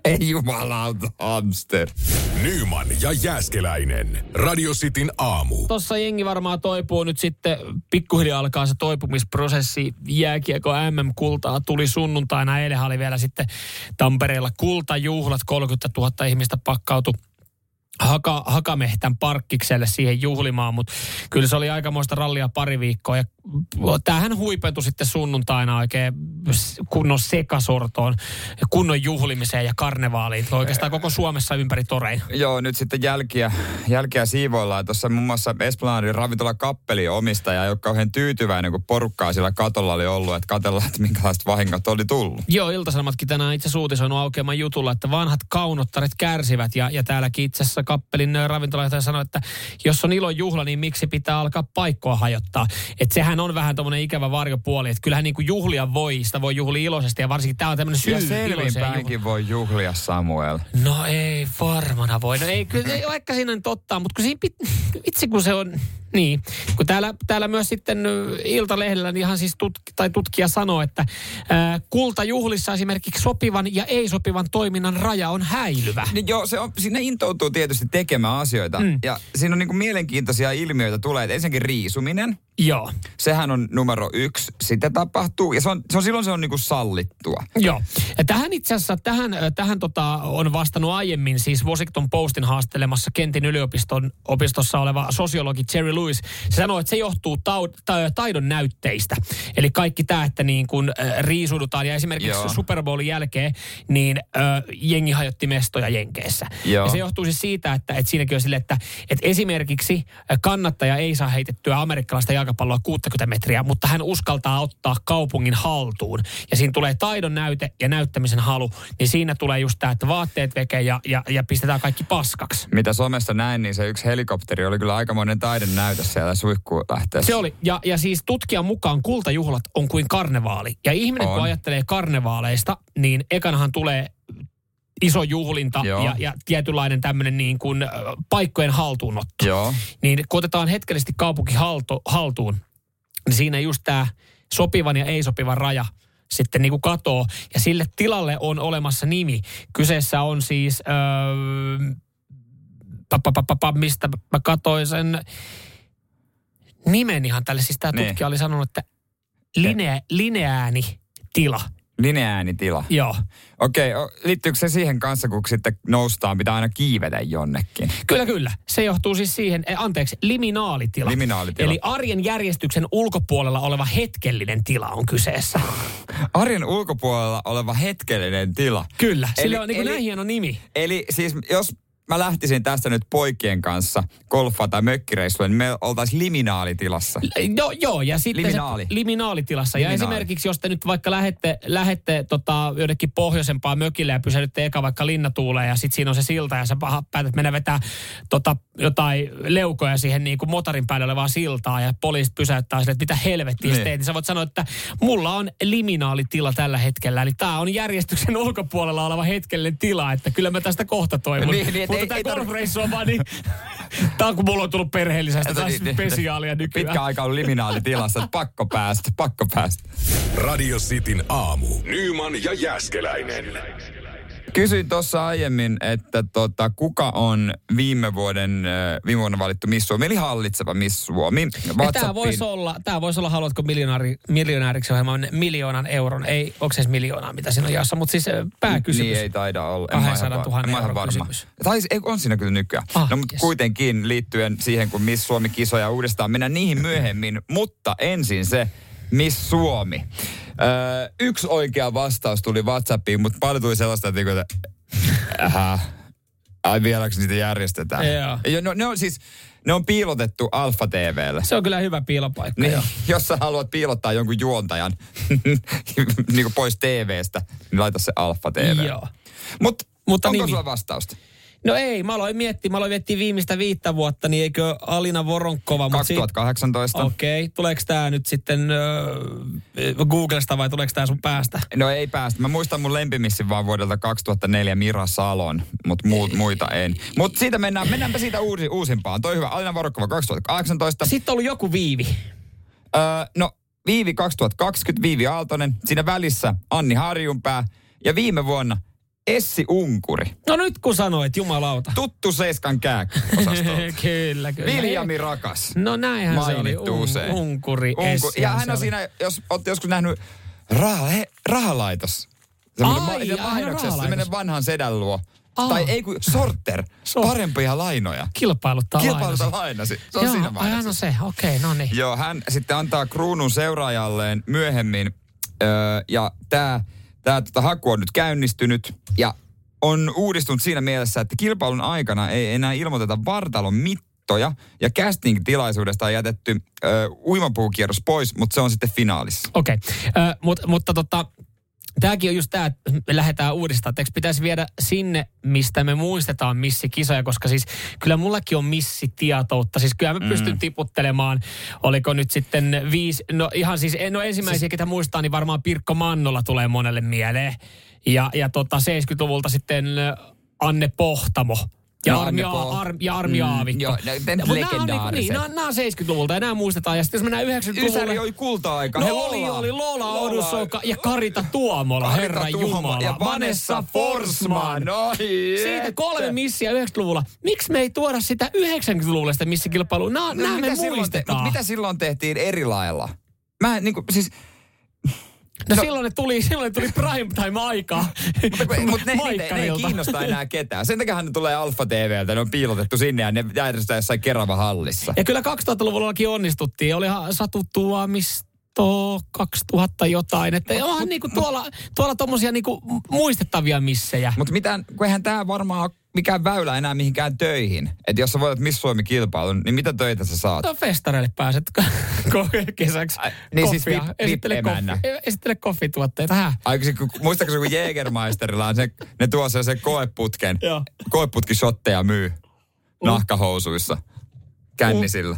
Ei jumalauta, hamster. Nyman ja Jääskeläinen. Radio Cityn aamu. Tuossa jengi varmaan toipuu nyt sitten, pikkuhiljaa alkaa se toipumisprosessi. Jääkiekko MM-kultaa tuli sunnuntaina, eilen oli vielä sitten Tampereella kultajuhlat, 30 000 ihmistä pakkautui Haka, Hakamehtän parkkikselle siihen juhlimaan, mutta kyllä se oli aikamoista rallia pari viikkoa. Ja tämähän huipentui sitten sunnuntaina oikein kunnon sekasortoon, kunnon juhlimiseen ja karnevaaliin. Oikeastaan koko Suomessa ympäri torein. Joo, nyt sitten jälkiä, jälkiä siivoillaan. Tuossa muun muassa Esplanadin ravintola Kappeli omistaja, joka kauhean tyytyväinen, kun porukkaa sillä katolla oli ollut, että katsellaan, että minkälaiset vahingot oli tullut. Joo, Iltasanomatkin tänään itse asiassa uutisoinut aukeaman jutulla, että vanhat kaunottaret kärsivät. Ja, ja täälläkin itse asiassa Kappelin ö, ravintolajohtaja sanoi, että jos on ilon juhla, niin miksi pitää alkaa paikkoa hajottaa. Että sehän on vähän tommonen ikävä varjopuoli, että kyllähän niin kuin juhlia voi, sitä voi juhlia iloisesti. Ja varsinkin tämä on tämmöinen syy Ja selvinpäinkin voi juhlia Samuel. No ei varmana voi. No ei, kyllä, ei, vaikka siinä on totta, mutta kun siinä pit, itse kun se on, niin. Kun täällä, täällä myös sitten Iltalehdellä niin ihan siis tutki, tai tutkija sanoo, että ää, kultajuhlissa esimerkiksi sopivan ja ei-sopivan toiminnan raja on häilyvä. Niin joo, se on, sinne intoutuu tietysti tekemään asioita. Mm. Ja siinä on niinku mielenkiintoisia ilmiöitä tulee. Että ensinnäkin riisuminen. Joo. Sehän on numero yksi. Sitä tapahtuu. Ja se on, se on silloin se on niinku sallittua. Joo. Ja tähän itse asiassa, tähän, tähän tota, on vastannut aiemmin siis Washington Postin haastelemassa Kentin yliopiston opistossa oleva sosiologi Jerry Lewis. Se sanoo, että se johtuu tau, ta, taidon näytteistä. Eli kaikki tämä, että niin kun äh, riisudutaan ja esimerkiksi Joo. Super Bowlin jälkeen, niin äh, jengi hajotti mestoja Jenkeissä. Joo. Ja se johtuu siis siitä, että, että siinäkin on sille, että, että esimerkiksi kannattaja ei saa heitettyä amerikkalaista jalkapalloa 60 metriä, mutta hän uskaltaa ottaa kaupungin haltuun. Ja siinä tulee taidon näyte ja näyttämisen halu, niin siinä tulee just tämä, että vaatteet veke ja, ja, ja pistetään kaikki paskaksi. Mitä somessa näin, niin se yksi helikopteri oli kyllä aikamoinen taiden näytös siellä suihkuun lähteessä. Se oli. Ja, ja siis tutkijan mukaan kultajuhlat on kuin karnevaali. Ja ihminen On. kun ajattelee karnevaaleista, niin ekanahan tulee iso juhlinta Joo. ja, ja tietynlainen tämmöinen niin kuin paikkojen haltuunotto. Joo. Niin kun otetaan hetkellisesti kaupunki haltu, haltuun, niin siinä just tämä sopivan ja ei-sopivan raja sitten niin kuin katoo. Ja sille tilalle on olemassa nimi. Kyseessä on siis, öö, pa, pa, pa, pa, pa, mistä mä katoin sen nimen ihan tälle. Siis tämä Niin. tutkija oli sanonut, että linea, lineääni tila. Lineäänitila. Joo. Okei, o- liittyykö se siihen kanssa, kun sitten noustaan, pitää aina kiivetä jonnekin? Kyllä, kyllä. Se johtuu siis siihen, eh, anteeksi, liminaalitila. Liminaalitila. Eli arjen järjestyksen ulkopuolella oleva hetkellinen tila on kyseessä. Arjen ulkopuolella oleva hetkellinen tila. Kyllä, sillä Eli- on niin kuin eli- näin hieno nimi. Eli siis jos mä lähtisin tästä nyt poikien kanssa golfa- tai mökkireissulle, niin me oltaisiin liminaalitilassa. Joo, joo, ja sitten Liminaali. Se, liminaalitilassa. Ja Liminaali. esimerkiksi, jos te nyt vaikka lähette, lähette tota, jonnekin pohjoisempaan mökille ja pysähdytte eka vaikka linnatuuleen ja sitten siinä on se silta ja sä paha, päätät mennä vetää tota, jotain leukoja siihen niin kuin motorin päälle olevaa siltaa ja poliisit pysäyttää sille, että mitä helvettiä niin. Teet. Niin sä voit sanoa, että mulla on liminaalitila tällä hetkellä. Eli tää on järjestyksen ulkopuolella oleva hetkellinen tila, että kyllä mä tästä kohta toivon. Niin, niin, Mutta tämä golfreissu on vaan niin, tää on kun mulla on tullut perheellisestä, on Niin, niin, spesiaalia nykyään. Pitkä aika ollut liminaalitilassa, että pakko päästä, pakko päästä. Radio Cityn aamu. Nyman ja Jäskeläinen. Kysyin tuossa aiemmin, että tota, kuka on viime vuoden, äh, viime vuonna valittu Miss Suomi, eli hallitseva Miss Suomi. Tämä voisi olla, tämä voisi olla, haluatko miljonääri, miljonääriksi ohjelman miljoonan euron, ei, onko se edes miljoonaa, mitä siinä on jaossa, mutta siis ö, pääkysymys. Niin ei taida olla. En mä ihan 200 000 var- en euron varma. kysymys. Tai ei, on siinä kyllä nykyään. Ah, no mutta yes. kuitenkin liittyen siihen, kun Miss Suomi kisoja uudestaan, mennään niihin myöhemmin. mutta ensin se Miss Suomi. Öö, yksi oikea vastaus tuli WhatsAppiin, mutta paljon tuli sellaista, että, niinku, että ähä, ai vieläkö niitä järjestetään? Joo. Ja no, ne on siis, ne on piilotettu Alfa TVlle. Se on kyllä hyvä piilopaikka. Niin, joo. jos sä haluat piilottaa jonkun juontajan niin kuin pois TVstä, niin laita se Alfa TV. Joo. Mut, Mutta onko nimi? sulla vastausta? No ei, mä aloin miettiä, mä aloin miettiä viimeistä viittä vuotta, niin eikö Alina Voronkova, mutta siitä, 2018. Okei, okay. tuleeko tämä nyt sitten äh, Googlesta vai tuleeko tämä sun päästä? No ei päästä. Mä muistan mun lempimissin vaan vuodelta 2004 Mira Salon, mutta muut, muita en. Mutta siitä mennään, mennäänpä siitä uusi, uusimpaan. Toi hyvä. Alina Vorokkova 2018. Sitten on ollut joku viivi. Öö, no Viivi 2020, Viivi Aaltonen. Siinä välissä Anni Harjunpää. Ja viime vuonna Essi Unkuri. No nyt kun sanoit, jumalauta. Tuttu Seiskan kääk-osastolta. kyllä, kyllä. Viljami Rakas. No näinhän se oli. Mainittu usein. Unkuri, Unku. Ja hän on siinä, jos olette joskus nähnyt raha, he, rahalaitos. Semmoinen Ai, ma- mainoksessa, semmoinen vanhan sedän luo. Aa. Tai ei kun sorter, Sor- parempia lainoja. Kilpailuttaa Kilpailuta lainasi. lainasi. Se on Joo, siinä ai mainoksessa. se. Okei, okay, no niin. Joo, hän sitten antaa kruunun seuraajalleen myöhemmin. Öö, ja tämä tää, tota, haku on nyt käynnistynyt ja on uudistunut siinä mielessä, että kilpailun aikana ei enää ilmoiteta vartalon mittoja ja casting-tilaisuudesta on jätetty uimapuukierros pois, mutta se on sitten finaalissa. Okei, okay. Mut, mutta tota, tämäkin on just tämä, että me lähdetään uudistamaan. Eikö pitäisi viedä sinne, mistä me muistetaan missikisoja, koska siis kyllä mullakin on missitietoutta. Siis kyllä mä pystyn tiputtelemaan, oliko nyt sitten viisi, no ihan siis, no ensimmäisiä, siis, ketä muistaa, niin varmaan Pirkko Mannola tulee monelle mieleen. Ja, ja tota 70-luvulta sitten Anne Pohtamo. Ja No, Armi, Anne Aa- Poh- Armi, ja Armi Mm, Aavikko. joo, ne- ne Mut nämä on niin, nämä, on- nämä on 70-luvulta ja nämä muistetaan. Ja sitten jos mennään 90-luvulle... Ysäri oli kulta-aika. No He oli, Lola. oli Lola Odusoka ja Karita Tuomola, Karita herra Jumala. Ja Vanessa Forsman. Oi, Siitä kolme missiä 90-luvulla. Miksi me ei tuoda sitä 90-luvulla sitä missikilpailua? Nämä, nämä me No, mitä silloin, te, muistetaan. mitä silloin tehtiin eri lailla? Mä en niinku, siis no, no- silloin ne tuli, silloin ne tuli prime time aikaa. Mutta ne, ne, ne, ne ei kiinnosta enää ketään. Sen takia ne tulee Alfa TVltä, ne on piilotettu sinne ja ne järjestetään jossain Kerava hallissa. Ja kyllä 2000-luvullakin onnistuttiin. Olihan Satu Tuomisto 2000 jotain. Että onhan niinku tuolla, tuolla tommosia niinku muistettavia missejä. Mutta mitään, kun eihän tämä varmaan mikään väylä enää mihinkään töihin. Että jos sä voitat Miss Suomi kilpailun, niin mitä töitä sä saat? No festareille pääset kesäksi. Ai, niin siis vip- esittele, koffi, esittele koffituotteita. Häh? Aikaisin, kun, muistaakseni kun Jägermeisterilla on se, ne tuo se, se koeputken, koeputkishotteja myy nahkahousuissa, kännisillä.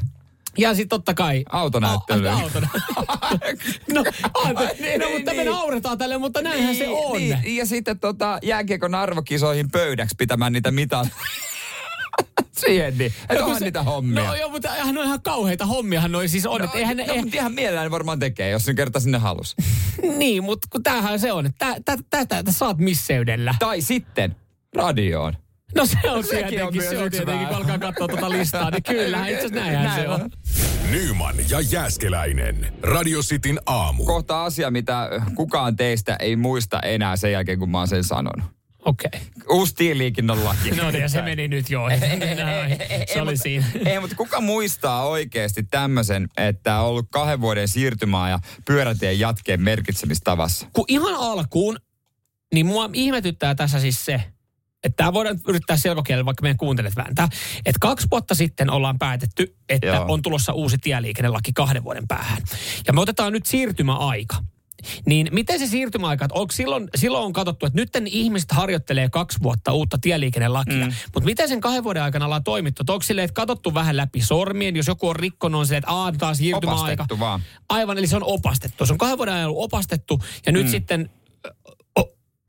Ja sitten totta kai... Autonäyttely. A- Auto. no, anteeksi, no, mutta me nauretaan tälle, mutta näinhän se on. Niin. Ja sitten tota, jääkiekon arvokisoihin pöydäksi pitämään niitä mitat. Siihen niin. Että onhan se- niitä hommia. No joo, mutta eihän ne on ihan kauheita hommiahan noi siis on. No, että eihän no, eihän, mutta ihan mielellään varmaan tekee, jos ne kerta sinne halus. niin, mutta kun tämähän se on, että tä, tä, tä, tä, saat misseydellä. tai sitten radioon. No se on Sekin on tietenkin, myös se on tietenkin, kun alkaa katsoa tuota listaa, niin kyllähän itse asiassa näinhän Näin se on. on. Nyman ja Jääskeläinen. Radio Cityn aamu. Kohta asia, mitä kukaan teistä ei muista enää sen jälkeen, kun mä oon sen sanonut. Okei. Uusi tieliikennon laki. No niin, ja se meni nyt jo. Se oli mutta, siinä. Ei, mutta kuka muistaa oikeasti tämmöisen, että on ollut kahden vuoden siirtymää ja pyörätien jatkeen merkitsemistavassa? Kun ihan alkuun, niin mua ihmetyttää tässä siis se, että tämä voidaan yrittää selkokielellä, vaikka meidän kuuntelet vääntää, että kaksi vuotta sitten ollaan päätetty, että Joo. on tulossa uusi tieliikennelaki kahden vuoden päähän. Ja me otetaan nyt siirtymäaika. Niin miten se siirtymäaika, että onko silloin, silloin on katsottu, että nyt ihmiset harjoittelee kaksi vuotta uutta tieliikennelakia, mm. mutta miten sen kahden vuoden aikana ollaan toimittu? Että Onko silleen, että katsottu vähän läpi sormien, jos joku on rikkonut, on silleen, että aah, taas siirtymäaika. Opastettu vaan. Aivan, eli se on opastettu. Se on kahden vuoden ajan ollut opastettu ja nyt mm. sitten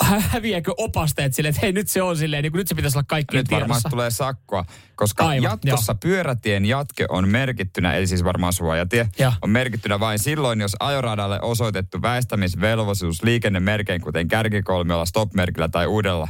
häviääkö opasteet silleen, että hei nyt se on silleen, niin kuin nyt se pitäisi olla kaikkien Nyt varmaan tulee sakkoa, koska Aivan, jatkossa joo. pyörätien jatke on merkittynä, eli siis varmaan suojatie, Joo. on merkittynä vain silloin, jos ajoradalle osoitettu väistämisvelvollisuus liikennemerkein, kuten kärkikolmiolla, stop-merkillä tai uudella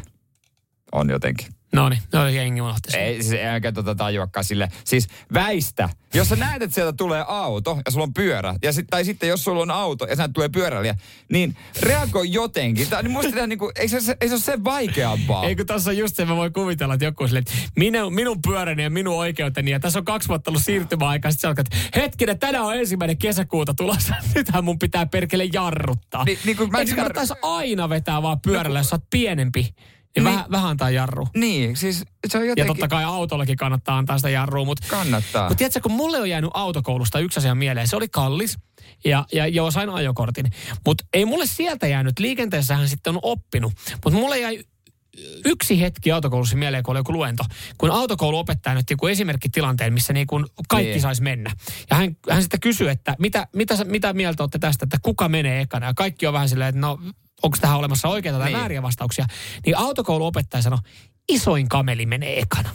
on jotenkin. No niin, no jengi unohti sen. Ei, siis eikä tota tajuakaan sille. Siis väistä. Jos sä näet, että sieltä tulee auto ja sulla on pyörä, ja sit, tai sitten jos sulla on auto ja sieltä tulee pyöräilijä, niin reagoi jotenkin. Tai, niin musta niin kuin, ei, se, ei se ole sen vaikeampaa. Ei kun tässä on just se, mä voin kuvitella, että joku on silleen, että minun, minun pyöräni ja minun oikeuteni, ja tässä on kaksi vuotta ollut siirtymäaika, sitten alkaa, että hetkinen, tänään on ensimmäinen kesäkuuta tulossa, nythän mun pitää perkele jarruttaa. Niin- niin kuin mä Eikö kannattaisi aina vetää vaan pyörällä, jos sä oot pienempi, niin, Niin. vähän, vähän antaa jarru. Niin, siis se on Ja jotenkin... totta kai autollakin kannattaa antaa sitä jarrua, mutta Kannattaa. Mutta tiedätkö, kun mulle on jäänyt autokoulusta yksi asia mieleen, se oli kallis. Ja, ja joo, sain ajokortin. Mutta ei mulle sieltä jäänyt, liikenteessähän sitten on oppinut. Mutta mulle jäi yksi hetki autokoulussa mieleen, kun oli joku luento. Kun autokouluopettaja nyt joku esimerkkitilanteen, missä niin kuin kaikki Niin. saisi mennä. Ja hän, hän sitten kysyi, että mitä, mitä, mitä mieltä olette tästä, että kuka menee ekana. Ja kaikki on vähän silleen, että no onko tähän olemassa oikeita tai Niin. vääriä vastauksia. Niin autokouluopettaja sanoi, isoin kameli menee ekana.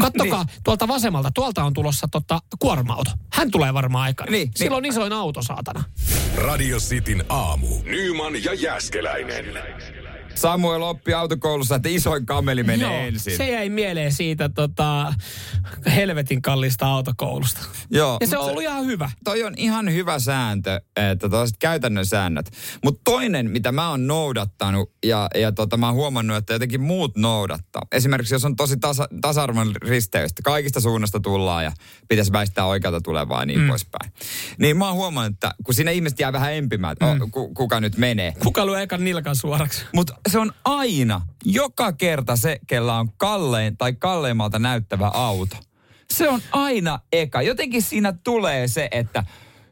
Kattokaa tuolta vasemmalta, tuolta on tulossa tota, kuorma-auto. Hän tulee varmaan aikana. Niin, Sillä on isoin auto, saatana. Radio Cityn aamu. Nyman ja Jääskeläinen. Samuel oppi autokoulussa, että isoin kameli menee ensin. se jäi mieleen siitä tota, helvetin kallista autokoulusta. Joo, Ja se on ollut ihan hyvä. toi on ihan hyvä sääntö, että tuollaiset käytännön säännöt. Mutta toinen, mitä mä oon noudattanut ja, ja tota, mä oon huomannut, että jotenkin muut noudattaa. Esimerkiksi jos on tosi tasa, tasa-arvon risteystä, kaikista suunnasta tullaan ja pitäisi väistää oikealta tulevaa ja niin mm. poispäin. Niin mä oon huomannut, että kun siinä ihmiset jää vähän empimään, että mm. oh, ku, kuka nyt menee. Kuka lyö ekan nilkan suoraksi? Mutta se on aina, joka kerta se, kella on kallein tai kalleimmalta näyttävä auto. Se on aina eka. Jotenkin siinä tulee se, että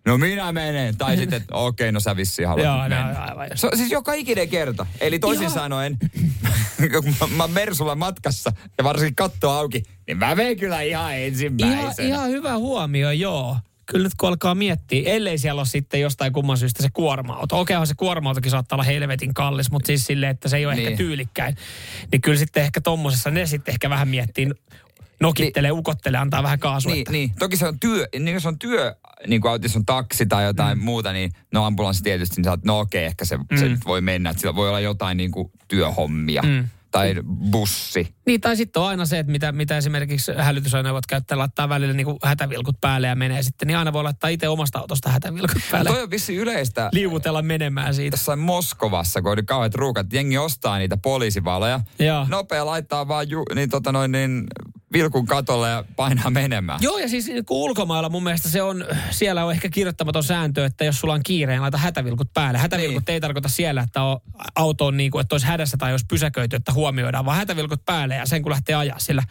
no minä menen. Tai sitten, että okei, okay, no sä vissiin haluat Joo, no, mennä. aivan. Se on siis joka ikinen kerta. Eli toisin Ihan- sanoen, kun mä, mä Mersulla matkassa ja varsinkin katto auki, niin mä menen kyllä ihan Ihan, ensimmäisenä. ihan hyvä huomio, joo. Kyllä nyt kun alkaa miettiä, ellei siellä ole sitten jostain kumman syystä se kuorma-auto. Okeihan se kuorma-autokin saattaa olla helvetin kallis, mutta siis silleen, että se ei ole niin. Niin. ehkä tyylikkäin. Niin kyllä sitten ehkä tommosessa ne sitten ehkä vähän miettii, nokittelee, ukottelee, antaa vähän kaasua. Niin, niin, toki se on työ, niin jos on työ, niin kuin jos on taksi tai jotain mm. muuta, niin no ambulanssi tietysti, niin sä oot, no okei, ehkä se, mm. se nyt voi mennä, että sillä voi olla jotain niin kuin työhommia. Mm. Tai bussi. Niin, tai sitten on aina se, että mitä, mitä esimerkiksi hälytysajoneuvot käyttää, laittaa välillä niin hätävilkut päälle ja menee sitten, niin aina voi laittaa itse omasta autosta hätävilkut päälle. Toi on vissi yleistä Liuutella menemään siitä. jossain Moskovassa, kun oli kauheat ruukat, jengi ostaa niitä poliisivaloja. Joo. Nopea laittaa vaan ju, niin, tota noin, niin vilkun katolle ja painaa menemään. Joo, ja siis ulkomailla mun mielestä se on, siellä on ehkä kirjoittamaton sääntö, että jos sulla on kiire, niin laita hätävilkut päälle. Hätävilkut niin. ei tarkoita siellä, että on, auto on niin kuin, että olisi hädässä tai jos pysäköity, että huomioidaan, vaan hätävilkut päälle ja sen kun lähtee ajaa sillä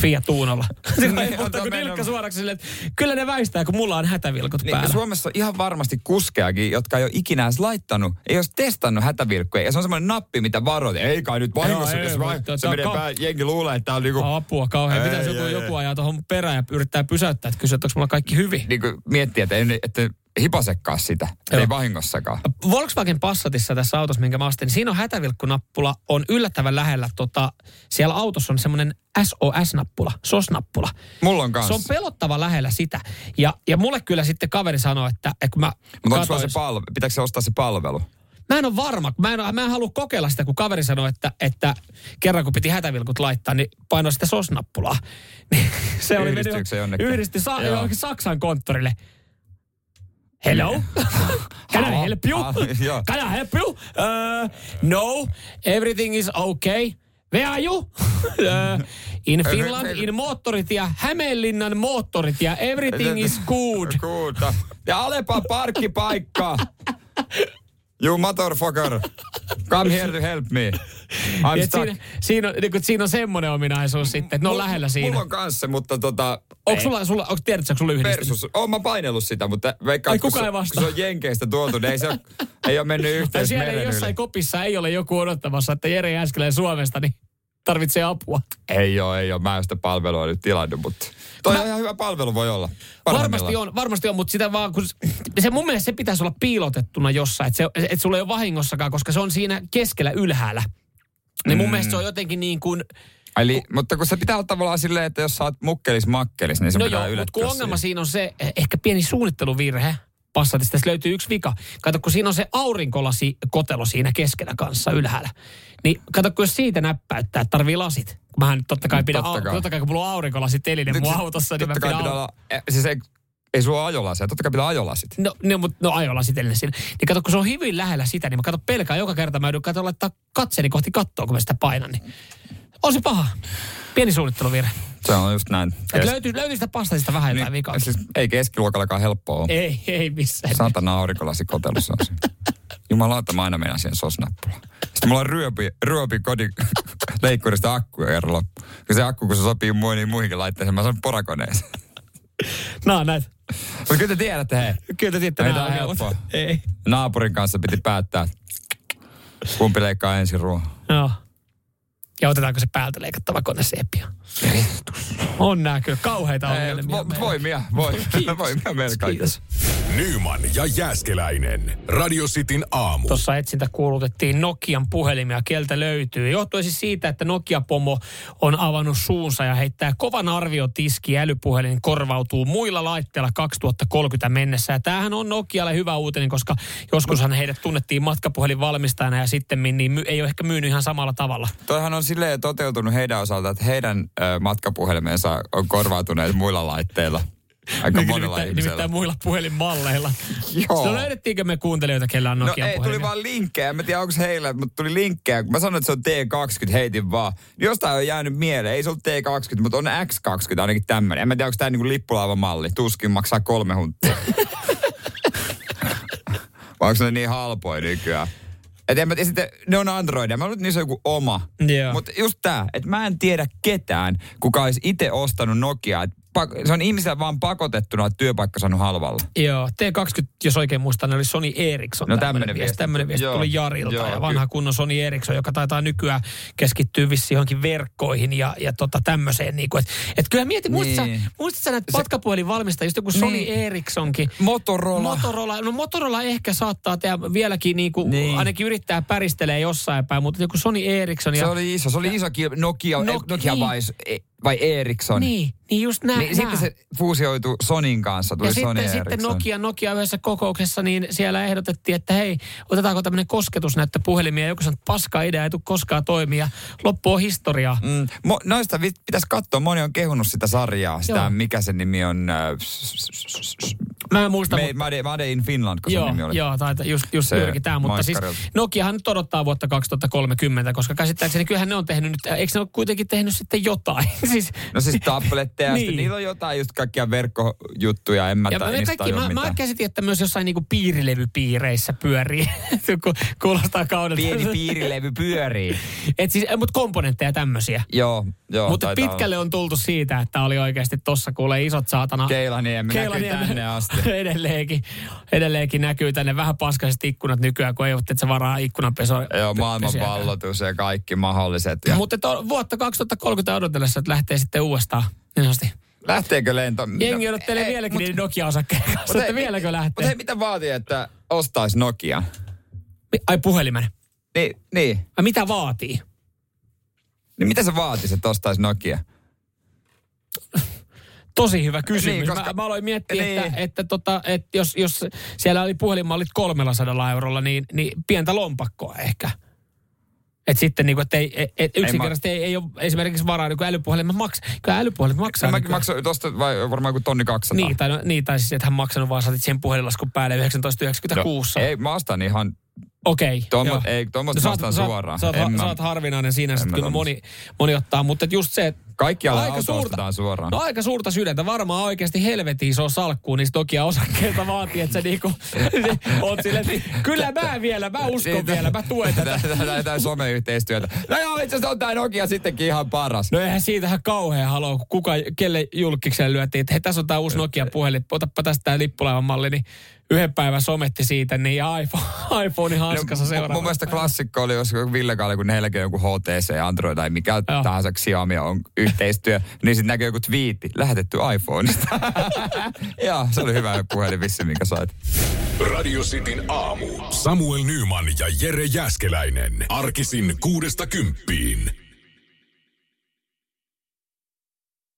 Fiat Unolla. Sillä ei muuta kuin nilkka suoraksi silleen, että kyllä ne väistää, kun mulla on hätävilkut Niin, päällä. Suomessa on ihan varmasti kuskeakin, jotka ei ole ikinä edes laittanut, ei olisi testannut hätävilkkuja. Ja se on semmoinen nappi, mitä varoit. Ei kai nyt vahingossa, jos vai, mutta se menee pää, jengi luulee, että tää on niinku, Apua kauhean. Pitäisi joku, joku ajaa tuohon perään ja yrittää pysäyttää, että kysyä, että onko mulla kaikki hyvin. niinku miettiä, että että hipasekaan sitä. Joo. Ei vahingossakaan. Volkswagen Passatissa tässä autossa, minkä mä ostin, niin siinä on hätävilkkunappula, on yllättävän lähellä. Tota, siellä autossa on semmoinen SOS-nappula, SOS-nappula. Mulla on Se kanssa. on pelottava lähellä sitä. Ja, ja mulle kyllä sitten kaveri sanoi, että, että kun mä Mutta katoin- se palvelu? Pitääkö se ostaa se palvelu? Mä en ole varma, mä en, mä en halua kokeilla sitä, kun kaveri sanoi, että, että kerran kun piti hätävilkut laittaa, niin painoi sitä SOS-nappulaa. Niin se oli mennyt- se jonnekin? Yhdisti sa- Saksan konttorille. Hello? Can I help you? Ah. Can I help you? Uh, no, everything is okay. Where are you? uh, in Finland, in moottoritie, Hämeenlinnan moottoritie, everything is good. Good. Ja Alepa parkkipaikka. You motherfucker. Come here to help me. I'm Et stuck. siinä, siinä, on, niin kuin, siinä on semmoinen ominaisuus sitten, että ne on lähellä siinä. Mulla on kanssa, mutta tota... Onko sulla, sulla onko, tiedätkö, onko sulla yhdistynyt? Versus. Oon mä painellut sitä, mutta veikkaan, Ai, kun kukaan se- ei vastaa. kun Se on Jenkeistä tuotu, niin ei se ole, ei ole mennyt yhteys siellä ei meren jossain yli. kopissa ei ole joku odottamassa, että Jere Jääskelän Suomesta, niin tarvitsee apua. Ei ole, ei ole. Mä en sitä palvelua nyt tilannut, mutta... Toi on ihan hyvä palvelu voi olla. Varmasti on, varmasti on, mutta sitä vaan, kun se mun mielestä se pitäisi olla piilotettuna jossain, että, se, että sulla ei ole vahingossakaan, koska se on siinä keskellä ylhäällä. Niin mun Mm. mielestä se on jotenkin niin kuin, Eli, mutta kun se pitää olla tavallaan silleen, että jos sä oot mukkelis makkelis, niin se no pitää joo, mutta kun ongelma siinä on se, eh, ehkä pieni suunnitteluvirhe, Passatista tässä löytyy yksi vika. Kato, kun siinä on se aurinkolasi kotelo siinä keskellä kanssa ylhäällä. Niin kato, kun jos siitä näppäyttää, että tarvii lasit. Mähän nyt totta kai No, pidän, totta kai. totta kai kun mulla on aurinkolasit telinen mun autossa, niin mä pidän pitää olla, eh, siis ei, ei sulla ole ajolasia, totta kai pitää ajolasit. No, no, mutta no ajolla sitten siinä. Niin kato, kun se on hyvin lähellä sitä, niin mä kato pelkään joka kerta. Mä joudun kato laittaa katseeni kohti kattoa, kun mä sitä painan. Niin. On se paha. Pieni suunnitteluvirhe. Se on just näin. Et löytyy, löytyy sitä pastatista vähän jotain niin, vikaa. siis ei keskiluokallakaan helppoa ole. Ei, ei missään. Satana aurinkolasi kotelussa on siinä. Jumalauta, mä aina menen siihen sosnappulaan. Sitten mulla on ryöpi, ryöpi kodin leikkurista akkuja kerran loppu. Kun se akku, kun se sopii mui, niin muihinkin laitteisiin, mä sanon porakoneeseen. No näet. Mutta kyllä te tiedätte, hei. Kyllä te tiedätte Ei tää ongelmat. helppoa. Ei. Naapurin kanssa piti päättää, kumpi leikkaa ensin ruoan. Joo. Ja otetaanko se päältä leikattava kone seppia? On kyllä kauheita Ei, ongelmia. vo, meillä. voimia, voi, voimia meillä kaikilla. Kiitos. Nyman ja Jääskeläinen. Radio Cityn aamu. Tuossa etsintä kuulutettiin Nokian puhelimia, kieltä löytyy. Johtuen siis siitä, että Nokia-pomo on avannut suunsa ja heittää kovan arviotiski älypuhelin korvautuu muilla laitteilla 2030 mennessä. Ja tämähän on Nokialle hyvä uutinen, koska joskushan heidät tunnettiin matkapuhelinvalmistajana ja sitten niin my, ei ole ehkä myynyt ihan samalla tavalla. Toihan on silleen toteutunut heidän osalta, että heidän ö, matkapuhelimensa on korvautuneet muilla laitteilla. Aika monella nimittäin, nimittäin muilla puhelinmalleilla. Joo. No löydettiinkö me kuuntelijoita, kellä on No Nokian ei, tuli vaan linkkejä. Mä tiedä, onko heillä, mutta tuli linkkejä. Kun mä sanoin, että se on T20, heitin vaan. Jostain on jäänyt mieleen. Ei se ollut T20, mutta on X20 ainakin tämmöinen. En mä tiedä, onko tämä niinku lippulaivamalli. Tuskin maksaa kolme hunttia. Vai onko ne niin halpoja nykyään? Et en mä, ja sitten ne on Androidia. Mä luulen, niissä on joku oma. Mutta just tää, että mä en tiedä ketään, kuka olisi itse ostanut Nokiaa. Et pak- se on ihmisellä vaan pakotettuna, että työpaikka saanut halvalla. Joo, T20, jos oikein muistan, ne oli Sony Ericsson. No tämmönen viesti. Tämmöinen viesti Joo. tuli Jarilta Joo, ja vanha ky- kunnon Sony Ericsson, joka taitaa nykyään keskittyä vissiin johonkin verkkoihin ja, ja tota tämmöiseen. Niin et, et kyllä mieti, muistatko Niin. muistatko näitä matkapuhelinvalmistajia, just joku Sony Niin. Ericssonkin. Motorola. Motorola, no Motorola ehkä saattaa tehdä vieläkin niinku, Niin. ainakin yrittää päristelee jossain päin, mutta joku Sony Ericsson ja... Se oli iso, se oli iso Nokia, Nok- Nok- Nokia niin. vai, vai Ericsson. Niin, niin just nää. Niin nää. sitten se fuusioitu Sonin kanssa, tuli ja Sony sitten, Ericsson. sitten Nokia, Nokia yhdessä kokouksessa, niin siellä ehdotettiin, että hei, otetaanko tämmöinen kosketusnäyttö puhelimia. Joku sanoi, että paska idea, ei tule koskaan toimia. Loppu on historiaa. Mm, mo, noista pitäisi katsoa, moni on kehunut sitä sarjaa, sitä Joo. mikä sen nimi on, äh, Mä en muista, Made, Made, Made in Finland, kun Joo, sen nimi oli. joo tai just, just Se tämä, mutta siis. Nokiahan nyt odottaa vuotta 2030, koska käsittääkseni kyllähän ne on tehnyt nyt, eikö ne ole kuitenkin tehnyt sitten jotain? siis, No siis tabletteja, niin. Sitten niillä on jotain just kaikkia verkkojuttuja, en mä, ja mä, kaikki, mä, mä käsitin, että myös jossain niinku piirilevypiireissä pyörii, kun kuulostaa kaudelta. Pieni piirilevy pyörii. Et siis, mutta komponentteja tämmöisiä. joo, joo. Mutta pitkälle on tultu siitä, että oli oikeasti tossa kuulee isot saatana. Keilaniemi näkyy tänne asti. edelleenkin, edelleenkin näkyy tänne vähän paskaiset ikkunat nykyään, kun ei ole, että se varaa ikkunanpeso. olla. Joo, maailman pesiä. pallotus ja kaikki mahdolliset. Ja Mutta vuotta 2030 odotellessa, että lähtee sitten uudestaan. Niin sanotusti. lähteekö lento? Jengi odottelee ei, vieläkin niiden Nokia-osakkeen kanssa, että hei, vieläkö Mutta lähtee. hei, mitä vaatii, että ostaisi Nokia? Ai puhelimen. Niin, niin. Ai mitä vaatii? Niin mitä se vaatisi, että ostaisi Nokia? Tosi hyvä kysymys. Niin, Niin, koska- mä, mä aloin miettiä, niin. niin. että, että, tota, että jos, jos siellä oli puhelinmallit 300 eurolla, niin, niin pientä lompakkoa ehkä. Et sitten niin kuin, että ei, et, et yksinkertaisesti ei, ei ole esimerkiksi varaa niin älypuhelimet maksaa. Kyllä älypuhelimet maksaa. Mäkin nykyään. maksoin tuosta vai varmaan kuin tonni 200. Niin, tai, no, niin, tai siis, että hän maksanut vaan saatit siihen puhelinlaskun päälle 1996. No, ei, mä ostan ihan, Okei. Tommo- ei, mä oot- ostan sä oot- suoraan. Sä oot, En mä- sä oot harvinainen siinä, että kyllä moni, moni ottaa. Mutta just se, että kaikkialla Aika auto suurta. suoraan. No aika suurta sydäntä. Varmaan oikeasti helvetin iso salkkuun niistä Nokia osakkeita vaatii, että sä niinku oot silleen, että kyllä mä vielä, mä uskon Niin, vielä, mä tuen tätä. Tätä someyhteistyötä. No joo, itse asiassa on tää Nokia sittenkin ihan paras. No eihän siitähän kauhean haloo, kun kuka, kelle julkikseen lyötiin, että hei tässä on tää uusi Nokia-puhelin, otappa tästä tää lippulaivan malli, niin yhden päivän sometti siitä, niin ja iPhone, iPhone hanskassa No, seuraava. Mun mielestä klassikko oli, jos Ville Kaali, kun heilläkin joku HTC, Android tai mikä Joo. tahansa Xiaomi on yhteistyö, niin sitten näkyy joku twiitti, lähetetty iPhoneista. Joo, se oli hyvä puhelin vissi, minkä sait. Radio Cityn aamu. Samuel Nyman ja Jere Jäskeläinen. Arkisin kuudesta kymppiin.